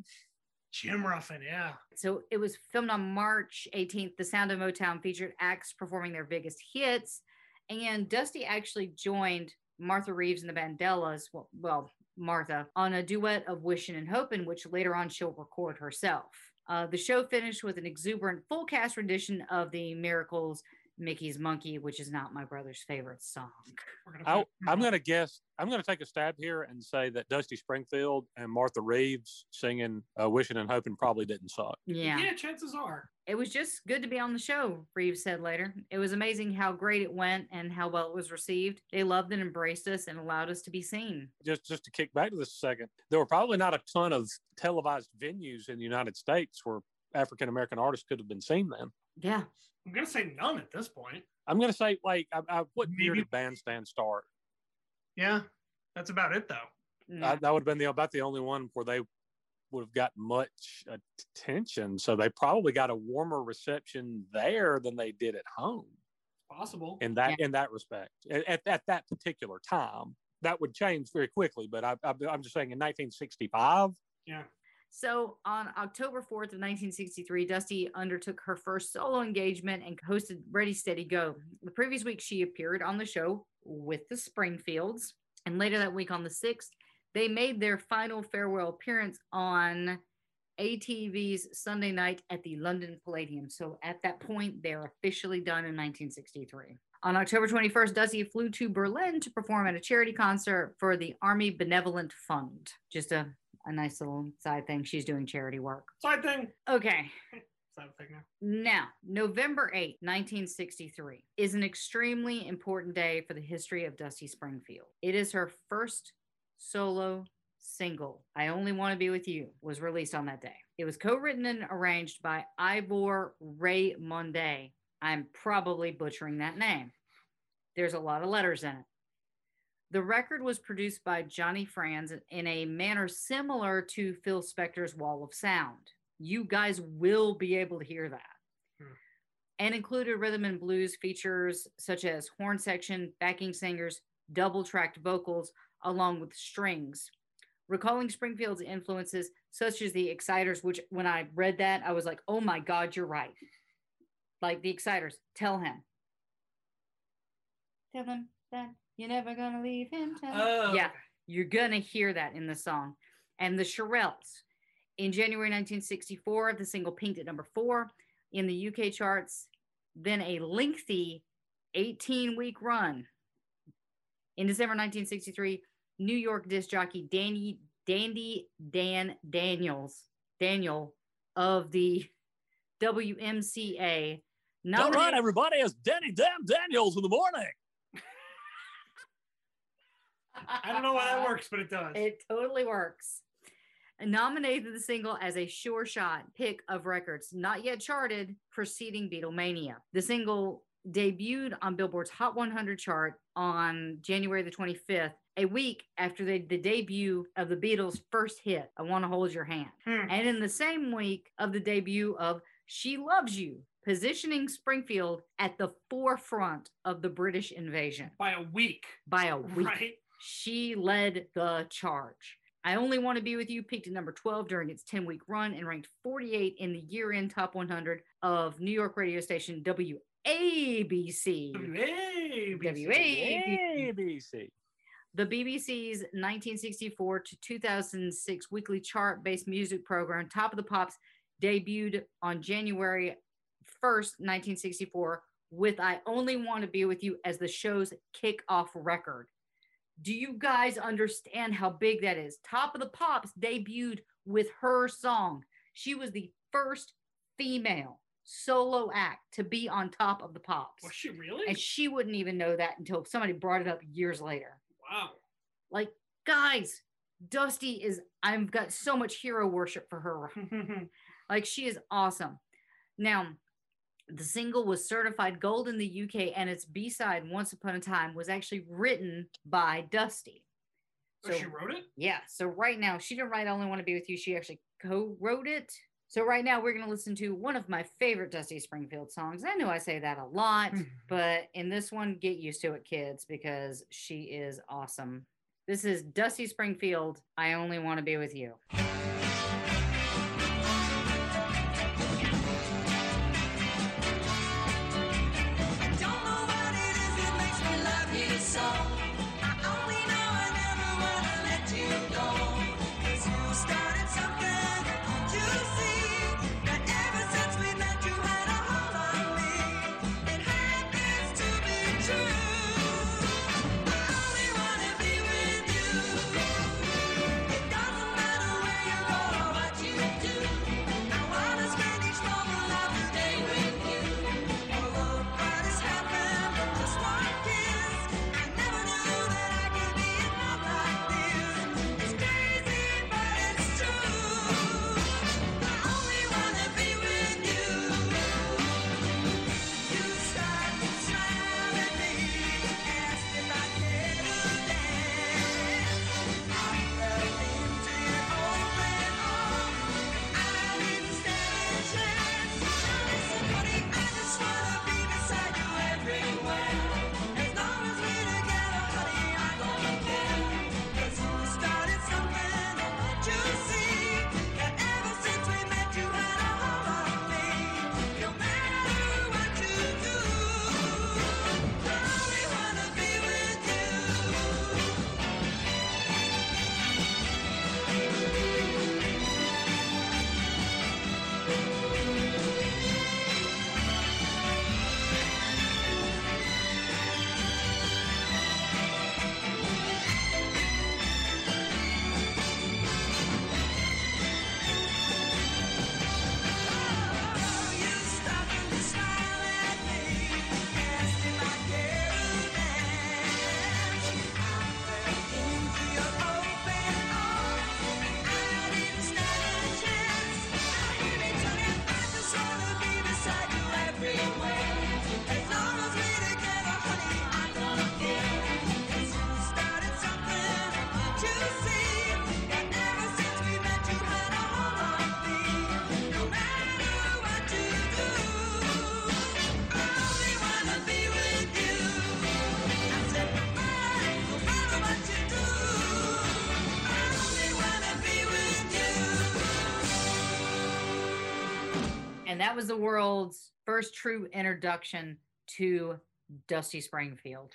Jim Ruffin, yeah. so it was filmed on March 18th. The Sound of Motown featured acts performing their biggest hits. And Dusty actually joined Martha Reeves and the Vandellas, well, well Martha, on a duet of Wishing and Hoping, which later on she'll record herself. Uh, the show finished with an exuberant full cast rendition of the Miracles Mickey's Monkey, which is not my brother's favorite song. I, I'm going to guess. I'm going to take a stab here and say that Dusty Springfield and Martha Reeves singing uh, "Wishing and Hoping" probably didn't suck. Yeah. yeah, chances are. It was just good to be on the show, Reeves said later. It was amazing how great it went and how well it was received. They loved and embraced us and allowed us to be seen. Just just to kick back to this a second, there were probably not a ton of televised venues in the United States where African American artists could have been seen. Then Yeah. I'm gonna say none at this point. I'm going to say, like, I, I, what year did Bandstand start? Yeah, that's about it though. No. Uh, that would have been the about the only one where they would have got much attention. So they probably got a warmer reception there than they did at home. Possible. in that in that respect at, at, at that particular time that would change very quickly but I, I, i'm just saying in 1965 yeah. So on October 4th of 1963, Dusty undertook her first solo engagement and hosted Ready Steady Go. The previous week, she appeared on the show with the Springfields. And later that week on the 6th, they made their final farewell appearance on ATV's Sunday night at the London Palladium. So at that point, they're officially done in 1963. On October 21st, Dusty flew to Berlin to perform at a charity concert for the Army Benevolent Fund. Just a, a nice little side thing. She's doing charity work. Side thing. Okay. Side thing now. Now, November 8, 1963, is an extremely important day for the history of Dusty Springfield. It is her first solo single, I Only Want to Be With You, was released on that day. It was co written and arranged by Ivor Ray Monday. I'm probably butchering that name. There's a lot of letters in it. The record was produced by Johnny Franz in a manner similar to Phil Spector's Wall of Sound. You guys will be able to hear that. Hmm. And included rhythm and blues features such as horn section, backing singers, double tracked vocals, along with strings. Recalling Springfield's influences, such as the Exciters, which when I read that, I was like, oh my God, you're right. Like the Exciters, tell him. Tell him that you're never going to leave him. Tell. Oh, yeah, you're going to hear that in the song. And the Shirelles. In January 1964, the single peaked at number four in the UK charts, then a lengthy 18 week run. In December 1963, New York disc jockey Danny Dandy Dan Daniels Daniel of the WMCA nominated, everybody it's denny Dan daniels in the morning I don't know why that works, but it does. It totally works. Nominated the single as a sure shot pick of records not yet charted preceding Beatlemania. The single debuted on Billboard's Hot 100 chart on January the 25th, a week after the, the debut of the Beatles' first hit, I Want to Hold Your Hand. Hmm. And in the same week of the debut of She Loves You, positioning Springfield at the forefront of the British invasion By a week. by a week Right. She led the charge. I Only Want to Be With You peaked at number 12 during its 10 week run and ranked 48 in the year end top 100 of New York radio station WABC. WABC. ABC. The BBC's 1964 to 2006 weekly chart based music program, Top of the Pops, debuted on January 1st, 1964, with I Only Want to Be With You as the show's kickoff record. Do you guys understand how big that is? Top of the Pops debuted with her song. She was the first female solo act to be on Top of the Pops. Was she really? And she wouldn't even know that until somebody brought it up years later. wow. Like, guys, Dusty is, I've got so much hero worship for her. like, she is awesome. Now, the single was certified gold in the UK, and its B side, Once Upon a Time, was actually written by Dusty. So she wrote it? Yeah. So right now, she didn't write I Only Want to Be With You. She actually co wrote it. So right now, we're going to listen to one of my favorite Dusty Springfield songs. I know I say that a lot, hmm. but in this one, get used to it, kids, because she is awesome. This is Dusty Springfield. I Only Want to Be With You. And that was the world's first true introduction to Dusty Springfield.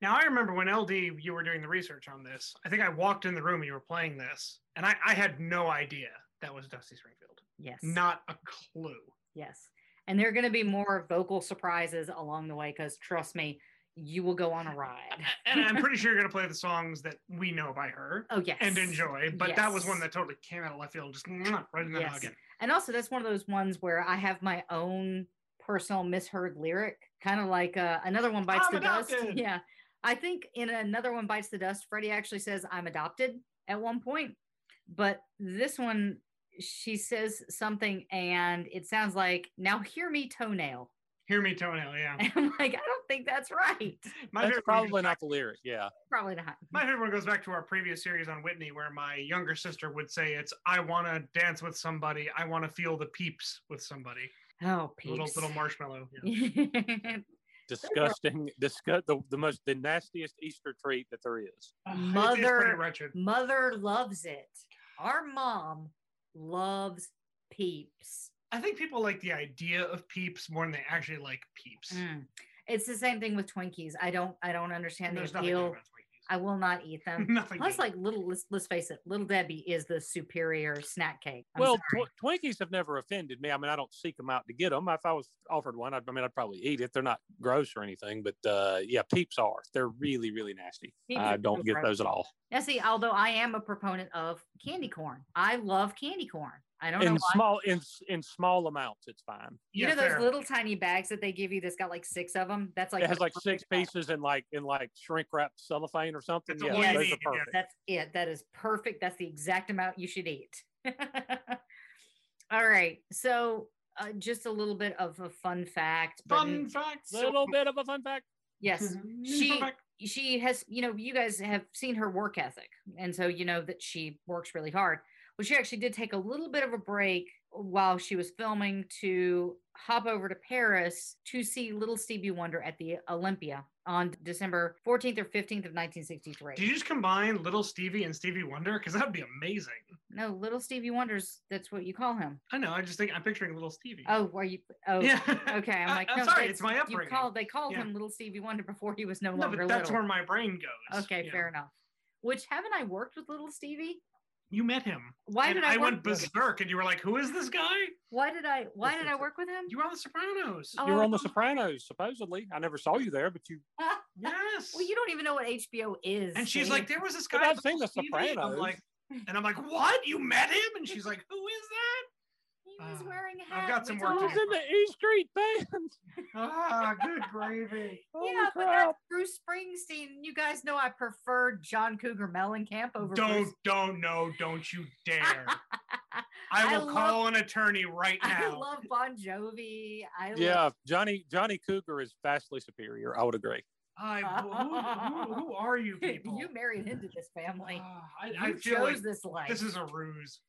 Now I remember when LD you were doing the research on this. I think I walked in the room and you were playing this, and I, I had no idea that was Dusty Springfield. Yes. Not a clue. Yes. And there are going to be more vocal surprises along the way because trust me, you will go on a ride. And I'm pretty sure you're gonna play the songs that we know by her Oh, yes. and enjoy. But that was one that totally came out of left field, just right in the Yes. noggin. And also, that's one of those ones where I have my own personal misheard lyric, kind of like uh, another one bites I'm the dust. Yeah. I think in another one bites the dust, Freddie actually says, I'm adopted at one point. But this one, she says something and it sounds like, now hear me toenail. Hear me toenail, yeah. And I'm like, I don't think that's right. My That's probably not the lyric. Yeah. Probably not. My favorite one goes back to our previous series on Whitney, where my younger sister would say, "It's I want to dance with somebody. I want to feel the peeps with somebody." Oh, Little peeps. little little marshmallow. Yeah. disgusting, disgust the, the most the nastiest Easter treat that there is. Ugh, it's- it's pretty Mother- Mother loves it. Our mom loves peeps. I think people like the idea of peeps more than they actually like peeps. Mm. It's the same thing with Twinkies. I don't I don't understand There's the nothing appeal. I will not eat them. Nothing Plus, like little, let's, let's face it, Little Debbie is the superior snack cake. I'm well, tw- Twinkies have never offended me. I mean, I don't seek them out to get them. If I was offered one, I'd, I mean, I'd probably eat it. They're not gross or anything, but uh, yeah, Peeps are. They're really, really nasty. Peeps I don't get gross. those at all. now, see, although I am a proponent of candy corn, I love candy corn. I don't know In why. small, in in small amounts, it's fine. you Yeah, know those fair. little tiny bags that they give you that's got like six of them? That's like it has like six perfect size. pieces in like in like shrink wrap cellophane or something. That's Yeah, those are perfect. That's it. That is perfect. That's the exact amount you should eat. All right. So, uh, just a little bit of a fun fact. but Fun n- facts. Little bit of a fun fact. Yes. She she has you know you guys have seen her work ethic and so you know that she works really hard well she actually did take a little bit of a break while she was filming to hop over to paris to see little stevie wonder at the olympia on december 14th or 15th of 1963 Did you just combine Little Stevie and Stevie Wonder? Because that'd be amazing. no little stevie wonders that's what you call him I know. I just think I'm picturing Little Stevie. oh are you oh yeah. okay i'm like I'm no, sorry, it's my upbringing. you called they called Yeah. him little stevie wonder before he was no no, longer but that's little where my brain goes. okay you fair enough which haven't i worked with little stevie You met him. Why did I, I went berserk, and you were like, "Who is this guy?" Why did I? Why did I work with him? You were on The Sopranos. Oh, You were on The. Sopranos, supposedly. I never saw you there, but you. Yes. well, you don't even know what HBO is. and she's Steve. like, "There was this guy." I've seen Little The Stevie," and I'm like, and I'm like, "What? You met him?" And she's like, "Who is that?" He was uh, wearing a I've got we some work I was in the E Street Band. Ah, good gravy. Holy Yeah, but that's Bruce Springsteen. You guys know I prefer John Cougar Mellencamp over Don't, Bruce. don't, no, don't you dare! I will love- call an attorney right now. I now. love Bon Jovi. I love Yeah, Johnny Johnny Cougar is vastly superior. I would agree. I, who, who, who are you people? you married into this family. Ah, I, you I chose like this life. this is a ruse.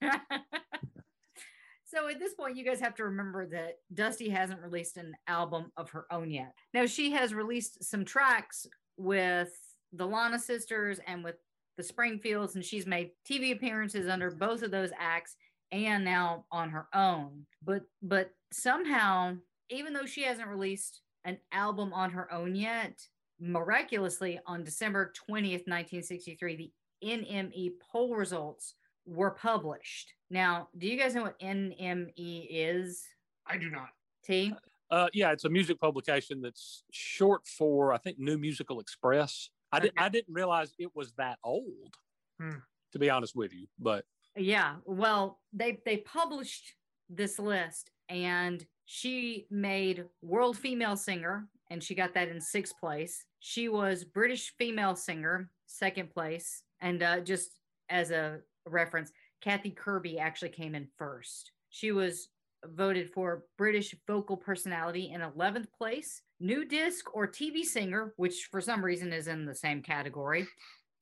So at this point, you guys have to remember that Dusty hasn't released an album of her own yet. Now she has released some tracks with the Lana sisters and with the Springfields, and she's made TV appearances under both of those acts and now on her own. But but somehow, even though she hasn't released an album on her own yet, miraculously on December 20th, 1963, the NME poll results were published. Now, do you guys know what NME is? I do not. T? Uh, yeah, it's a music publication that's short for I think New Musical Express. I did Okay. I didn't realize it was that old. Hmm. To be honest with you, but Yeah. Well, they they published this list and she made world female singer and she got that in sixth place. She was British female singer, second place. And uh, just as a reference, Kathy Kirby actually came in first. She was voted for British vocal personality in 11th place, new disc or TV singer, which for some reason is in the same category,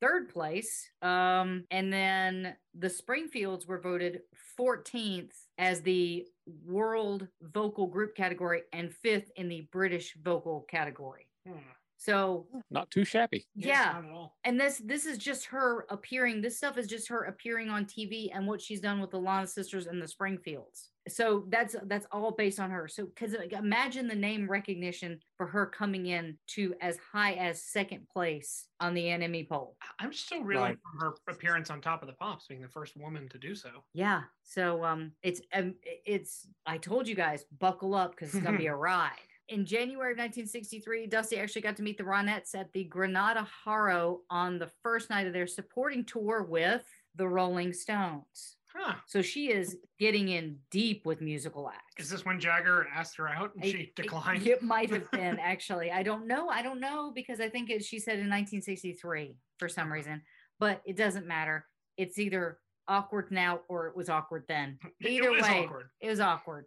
third place. Um, and then the Springfields were voted 14th as the world vocal group category and fifth in the British vocal category. Hmm. So not too shabby. yeah, not at all. and this this is just her appearing. This stuff is just her appearing on TV and what she's done with the Lana sisters and the Springfields. So that's that's all based on her. So because imagine the name recognition for her coming in to as high as second place on the NME poll. I- I'm still reeling Right. from her appearance on Top of the Pops, being the first woman to do so. Yeah. So um it's um, it's I told you guys buckle up because it's gonna be a ride. In January of 1963, Dusty actually got to meet the Ronettes at the Granada Harrow on the first night of their supporting tour with the Rolling Stones. Huh. So she is getting in deep with musical acts. Is this when Jagger asked her out and I- she declined? It, might have been actually. I don't know. I don't know because I think it, she said in 1963 for some reason, but it doesn't matter. It's either awkward now or it was awkward then. Either was way, awkward. it was awkward.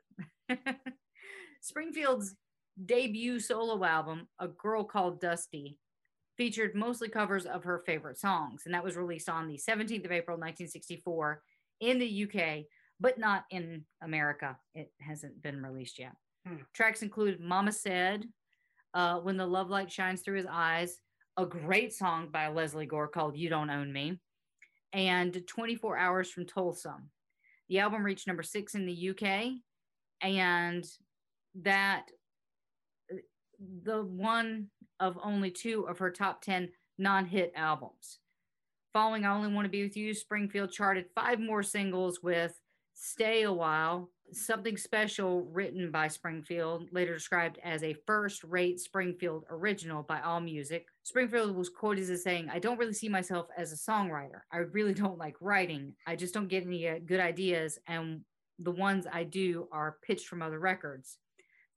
Springfield's debut solo album, A Girl Called Dusty, featured mostly covers of her favorite songs, and that was released on the 17th of April, 1964, in the UK, but not in America. It hasn't been released yet. Hmm. Tracks include Mama Said, uh, When the Love Light Shines Through His Eyes, a great song by Lesley Gore called You Don't Own Me, and 24 Hours from Tulsa. The album reached number six in the UK, and that the one of only two of her top 10 non hit albums. Following I Only Want to Be With You, Springfield charted five more singles with Stay a While, something special written by Springfield, later described as a first rate Springfield original by AllMusic. Springfield was quoted as saying, I don't really see myself as a songwriter. I really don't like writing. I just don't get any uh, good ideas, and the ones I do are pitched from other records.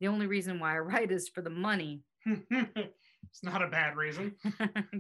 The only reason why I write is for the money. it's not a bad reason.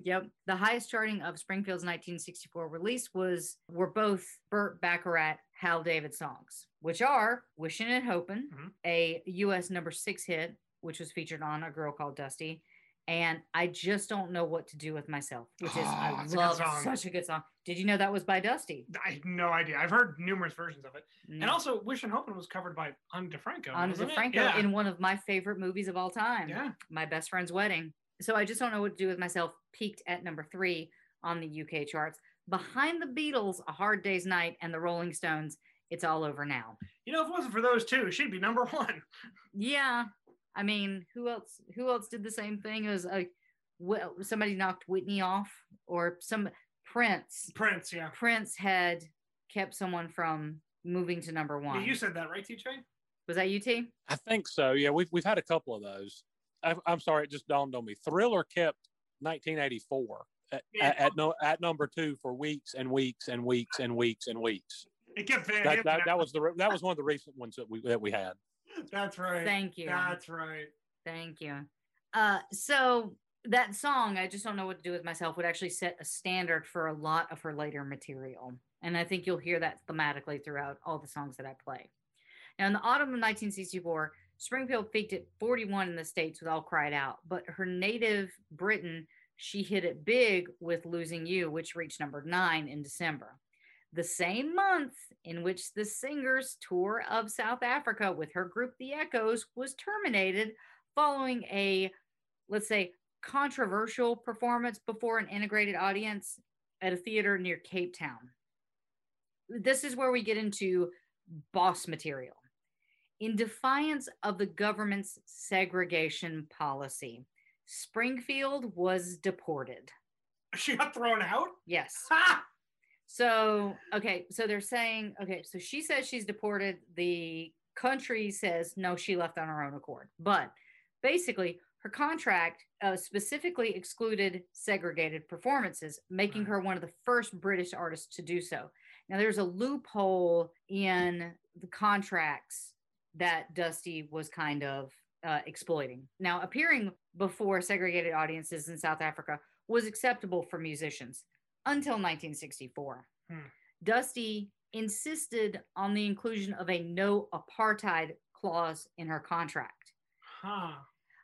yep. The highest charting of Springfield's 1964 release was were both Burt Bacharach Hal David songs, which are Wishing and Hoping, Mhm. a US number six hit, which was featured on A Girl Called Dusty, and I just don't know what to do with myself, which is Oh, I a love song. such a good song. Did you know that was by Dusty? I had no idea. I've heard numerous versions of it. And mm. also, Wish and Hoping was covered by Ani DiFranco. Anna wasn't? DiFranco Yeah. in one of my favorite movies of all time. yeah. My Best Friend's Wedding. So I just don't know what to do with myself. Peaked at number three on the UK charts. Behind the Beatles, A Hard Day's Night, and the Rolling Stones, It's All Over Now. You know, if it wasn't for those two, she'd be number one. Yeah. I mean, who else who else did the same thing as a well, somebody knocked Whitney off or some Prince. Prince, yeah. Prince had kept someone from moving to number Yeah, one. You said that, right, TJ? Was that you, T? I think so. Yeah, we've we've had a couple of those. I, I'm sorry, it just dawned on me. Thriller kept 1984 at, Yeah. at, at no at number two for weeks and weeks and weeks and weeks and weeks. It kept That, that, that was the that was one of the recent ones that we that we had. That's right. Thank you. That's right. Thank you. Uh, so that song, I just don't know what to do with myself, would actually set a standard for a lot of her later material. And I think you'll hear that thematically throughout all the songs that I play. Now, in the autumn of 1964, Springfield peaked at 41 in the States with All Cried Out, but her native Britain, she hit it big with Losing You, which reached number nine in December. The same month in which the singer's tour of South Africa with her group The Echoes was terminated following a, let's say, controversial performance before an integrated audience at a theater near Cape Town. This is where we get into boss material. In defiance of the government's segregation policy, Springfield was deported. She got thrown out? Yes. So, okay, so they're saying, okay, so she says she's deported. The country says no, she left on her own accord. But basically, her contract uh, specifically excluded segregated performances, making her one of the first British artists to do so. Now, there's a loophole in the contracts that Dusty was kind of uh, exploiting. Now, appearing before segregated audiences in South Africa was acceptable for musicians until 1964. Hmm. Dusty insisted on the inclusion of a no apartheid clause in her contract. Huh.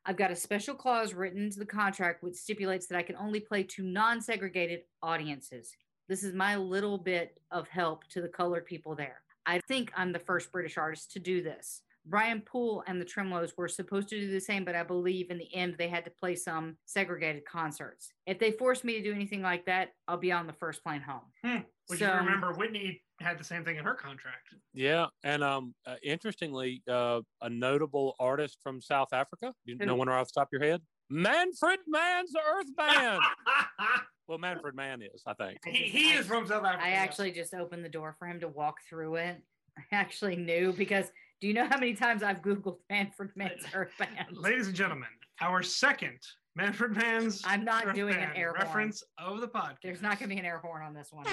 I've got a special clause written into the contract which stipulates that I can only play to non segregated audiences. This is my little bit of help to the colored people there. I think I'm the first British artist to do this. Brian Poole and the Tremeloes were supposed to do the same, but I believe in the end they had to play some segregated concerts. If they force me to do anything like that, I'll be on the first plane home. Hmm. Would So- you remember Whitney had the same thing in her contract? Yeah, and um, uh, interestingly, uh, a notable artist from South Africa. You Who? know one right off the top of your head? Manfred Mann's Earth Band. well, Manfred Mann is, I think. I he, he is from South Africa. I actually just opened the door for him to walk through it. I actually knew because do you know how many times I've Googled Manfred Mann's Earth Band? Ladies and gentlemen, our second Manfred Mann's I'm not Earth doing an Band air horn. reference of the podcast. There's not going to be an air horn on this one.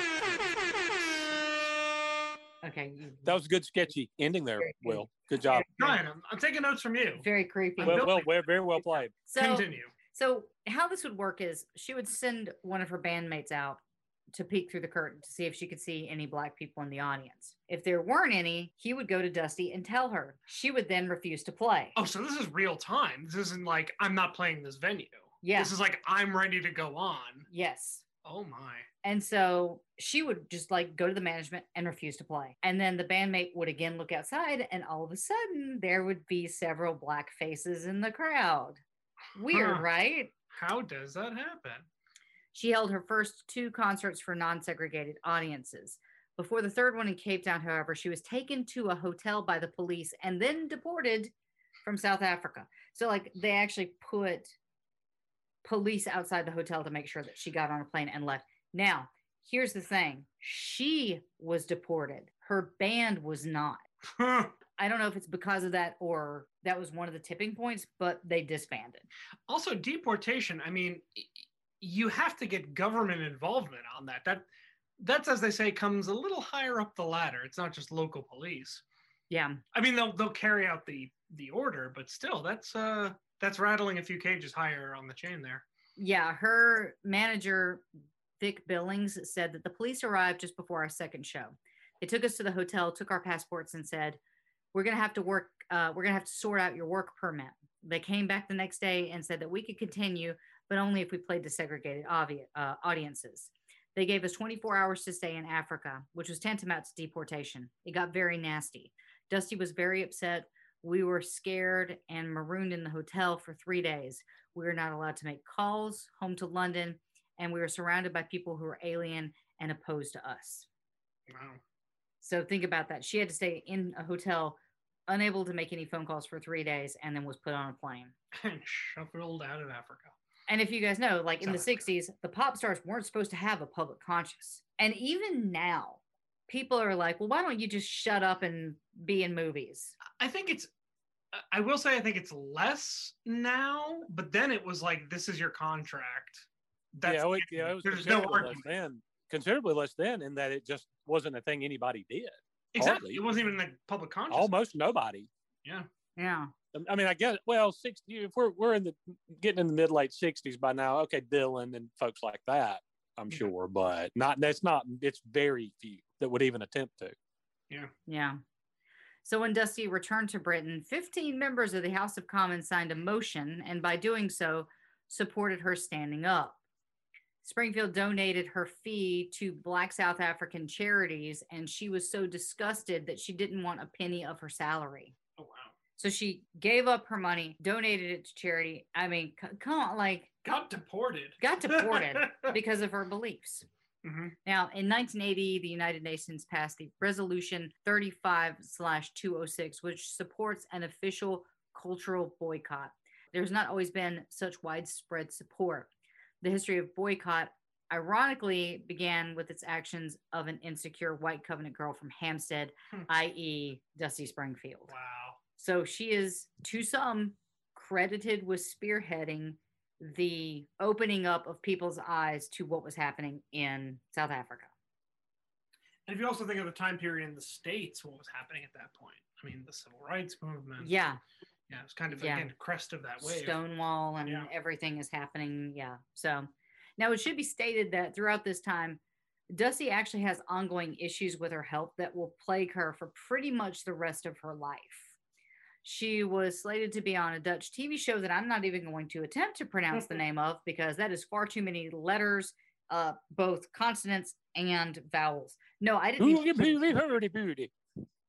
Okay, That was a good sketchy ending there, Will. Good job. Ryan, I'm, I'm taking notes from you. very creepy. Well, well, well, very well played. So, Continue. so how this would work is she would send one of her bandmates out to peek through the curtain to see if she could see any black people in the audience. If there weren't any, he would go to Dusty and tell her. She would then refuse to play. Oh, so this is real time. This isn't like I'm not playing this venue. Yeah. This is like I'm ready to go on. Yes. Oh my. And so she would just like go to the management and refuse to play. And then the bandmate would again look outside, and all of a sudden there would be several black faces in the crowd. Weird, Huh. right? How does that happen? She held her first two concerts for non segregated audiences. Before the third one in Cape Town, however, she was taken to a hotel by the police and then deported from South Africa. So, like, they actually put police outside the hotel to make sure that she got on a plane and left. Now, here's the thing she was deported, her band was not. I don't know if it's because of that or that was one of the tipping points, but they disbanded. also, deportation. I mean, you have to get government involvement on that. That that's as they say comes a little higher up the ladder. It's not just local police. Yeah. I mean, they'll they'll carry out the the order, but still, that's uh that's rattling a few cages higher on the chain there. Yeah, her manager, Vic Billings, said that the police arrived just before our second show. They took us to the hotel, took our passports, and said, We're going to have to work, uh, we're going to have to sort out your work permit. They came back the next day and said that we could continue, but only if we played to segregated obvi- uh, audiences. They gave us 24 hours to stay in Africa, which was tantamount to deportation. It got very nasty. Dusty was very upset. We were scared and marooned in the hotel for three days. We were not allowed to make calls home to London, and we were surrounded by people who were alien and opposed to us. Wow. So think about that. She had to stay in a hotel, unable to make any phone calls for three days, and then was put on a plane. And shuffled out of Africa. And if you guys know, like in the 60s, the pop stars weren't supposed to have a public conscience. And even now, people are like, well, why don't you just shut up and be in movies? I think it's. I will say I think it's less now, but then it was like this is your contract. yeah, it, yeah, it was there's no considerably less argument. then. Considerably less then, in that it just wasn't a thing anybody did. Exactly. Hardly. It wasn't even the public conscience. Almost nobody. Yeah. Yeah. I mean, I guess. Well, sixty. If we're we're in the getting in the mid late sixties by now, okay, Dylan and folks like that, I'm Yeah. sure, but not. That's not. It's very few that would even attempt to. Yeah. Yeah. So when Dusty returned to Britain, 15 members of the House of Commons signed a motion and by doing so, supported her standing up. Springfield donated her fee to Black South African charities, and she was so disgusted that she didn't want a penny of her salary. So she gave up her money, donated it to charity. I mean, c- come on, like, Got deported. got deported because of her beliefs. Mhm. Now, in 1980, the United Nations passed the Resolution 35/206, which supports an official cultural boycott. There's not always been such widespread support. The history of boycott, ironically, began with its actions of an insecure white covenant girl from Hampstead, Hmm. i.e., Dusty Springfield. Wow. So she is, to some, credited with spearheading the opening up of people's eyes to what was happening in South Africa. And if you also think of the time period in the states, what was happening at that point? I mean, the civil rights movement. Yeah, Yeah, it's kind of Yeah. again crest of that wave. Stonewall and Yeah. everything is happening. Yeah. So now it should be stated that throughout this time, Dusty actually has ongoing issues with her health that will plague her for pretty much the rest of her life. She was slated to be on a Dutch TV show that I'm not even going to attempt to pronounce the name of because that is far too many letters, uh, both consonants and vowels. No, I didn't. Booty, even- booty, booty, booty.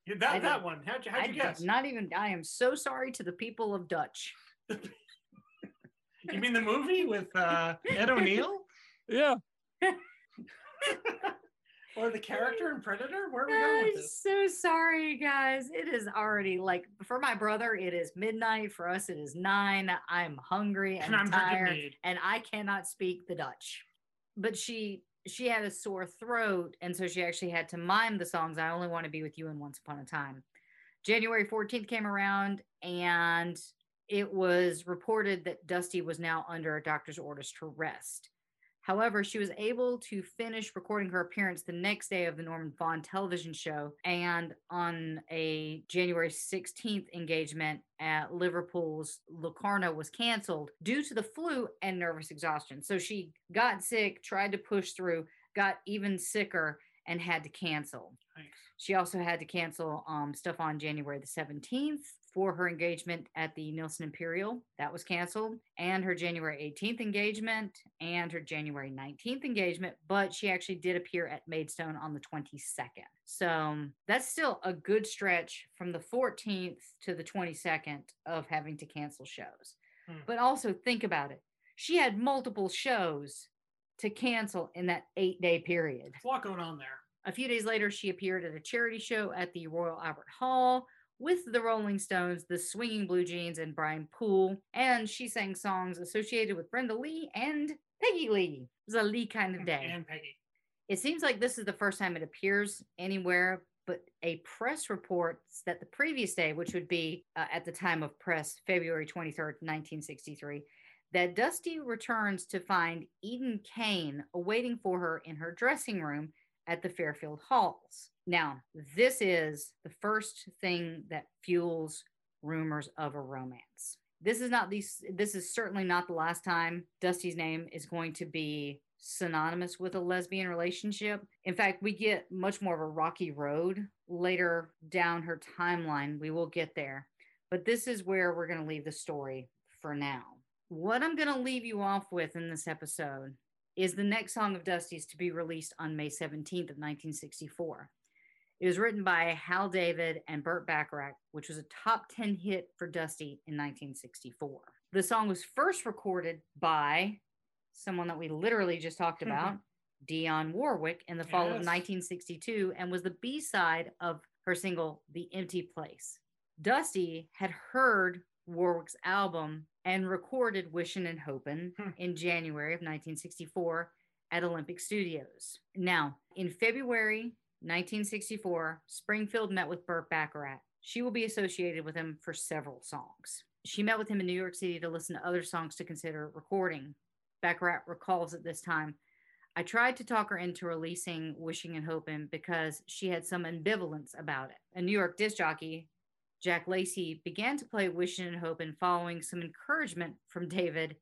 Yeah, that did- that one. How'd you, how'd you did guess? not even. I am so sorry to the people of Dutch. You mean the movie with uh, Ed O'Neill Yeah. or the character in Predator? Where are we going with this? I'm so sorry, guys. It is already like for my brother, it is midnight. For us, it is nine. I'm hungry and, And I'm tired, and I cannot speak the Dutch. But she she had a sore throat, and so she actually had to mime the songs. I only want to be with you and Once Upon a Time. January 14th came around, and it was reported that Dusty was now under a doctor's orders to rest. However, she was able to finish recording her appearance the next day of the Norman Vaughan television show and on a January 16th engagement at Liverpool's Locarno was canceled due to the flu and nervous exhaustion. So she got sick, tried to push through, got even sicker, and had to cancel. Thanks. She also had to cancel um, stuff on January the 17th for her engagement at the Nelson Imperial. That was canceled. And her January 18th engagement and her January 19th engagement. But she actually did appear at Maidstone on the 22nd. So um, that's still a good stretch from the 14th to the 22nd of having to cancel shows. Hmm. But also think about it. She had multiple shows to cancel in that eight day period. There's a lot going on there. A few days later, she appeared at a charity show at the Royal Albert Hall with the Rolling Stones, the Swinging Blue Jeans, and Brian Poole. And she sang songs associated with Brenda Lee and Peggy Lee. It was a Lee kind of day. And Peggy. It seems like this is the first time it appears anywhere, but a press report that the previous day, which would be uh, at the time of press, February 23rd, 1963, that Dusty returns to find Eden Kane awaiting for her in her dressing room at the Fairfield Halls. Now, this is the first thing that fuels rumors of a romance. This is not these this is certainly not the last time Dusty's name is going to be synonymous with a lesbian relationship. In fact, we get much more of a rocky road later down her timeline. We will get there. But this is where we're going to leave the story for now. What I'm going to leave you off with in this episode is the next song of Dusty's to be released on May 17th of 1964. It was written by Hal David and Burt Bacharach, which was a top 10 hit for Dusty in 1964. The song was first recorded by someone that we literally just talked hmm. about, Dionne Warwick, in the fall of 1962 and was the B side of her single, The Empty Place. Dusty had heard Warwick's album and recorded Wishin' and Hopin' Hmm. in January of 1964 at Olympic Studios. Now, in February 1964, Springfield met with Burt Bacharach. She will be associated with him for several songs. She met with him in New York City to listen to other songs to consider recording. Bacharach recalls at this time, I tried to talk her into releasing Wishing and Hoping because she had some ambivalence about it. A New York disc jockey, Jack Lacey, began to play Wishing and Hoping following some encouragement from David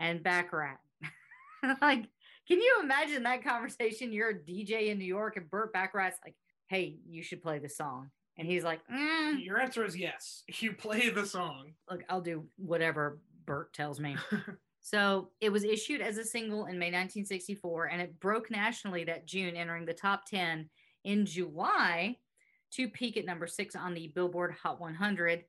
and Bacharach. like, can you imagine that conversation? You're a DJ in New York and Burt Bacharach's like, hey, you should play this song. And he's like, mm, Your answer is yes. You play the song. look, I'll do whatever Burt tells me. so it was issued as a single in May 1964, and it broke nationally that June, entering the top 10 in July to peak at number six on the Billboard Hot 100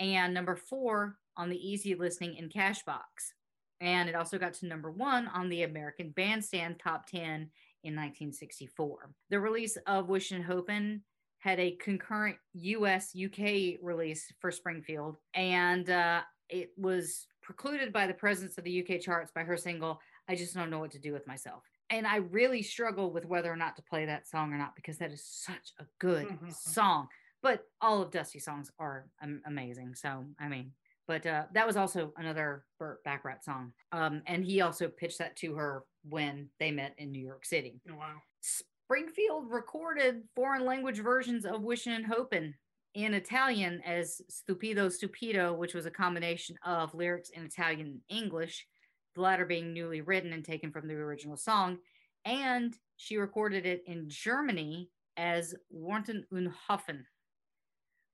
and number four on the easy listening in Cashbox. And it also got to number one on the American Bandstand Top 10 in 1964. The release of Wish and Hopin' had a concurrent US UK release for Springfield, and uh, it was precluded by the presence of the UK charts by her single, I Just Don't Know What to Do with Myself. And I really struggle with whether or not to play that song or not because that is such a good Mhm. song. But all of Dusty's songs are am- amazing. So, I mean, but uh, that was also another Burt Bacharach song. Um, and he also pitched that to her when they met in New York City. Oh, wow. Springfield recorded foreign language versions of "Wishing and Hoping" in Italian as Stupido Stupido, which was a combination of lyrics in Italian and English, the latter being newly written and taken from the original song. And she recorded it in Germany as Warten und Hoffen.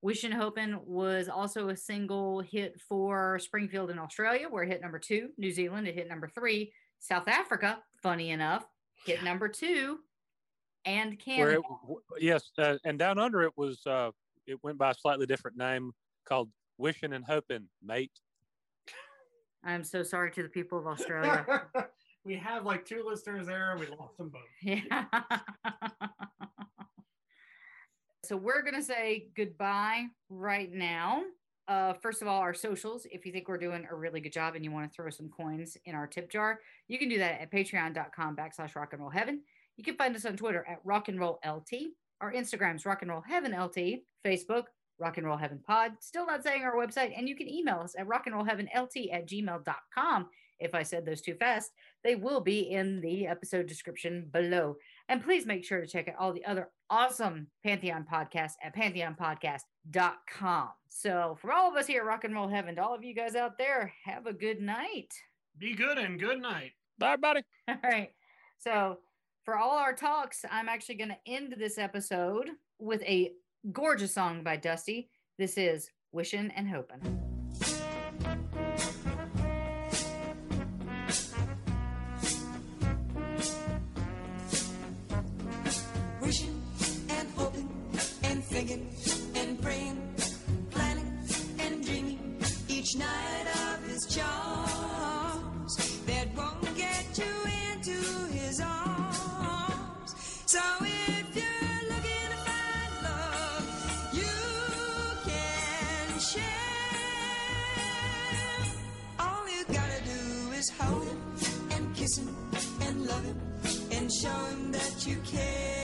Wishin' Hopin' was also a single hit for Springfield in Australia, where it hit number two. New Zealand, it hit number three. South Africa, funny enough, hit number two. And Canada. it, yes, uh, and down under it was uh, it went by a slightly different name called Wishing and Hoping, mate. I'm so sorry to the people of Australia. we have like two listeners there. and We lost them both. yeah. so we're going to say goodbye right now. Uh, first of all, our socials. If you think we're doing a really good job and you want to throw some coins in our tip jar, you can do that at patreon.com backslash rock and roll heaven. You can find us on Twitter at rock and roll LT. Our Instagram's rock and roll heaven LT. Facebook, rock and roll heaven pod. Still not saying our website. And you can email us at rock and roll heaven LT at gmail.com. If I said those too fast, they will be in the episode description below. And please make sure to check out all the other awesome Pantheon podcasts at pantheonpodcast.com. So, from all of us here at Rock and Roll Heaven, to all of you guys out there, have a good night. Be good and good night. Bye, everybody. All right. So, for all our talks, I'm actually going to end this episode with a gorgeous song by Dusty. This is. Wishing and hoping and praying, planning and dreaming each night of his child. And show him that you care.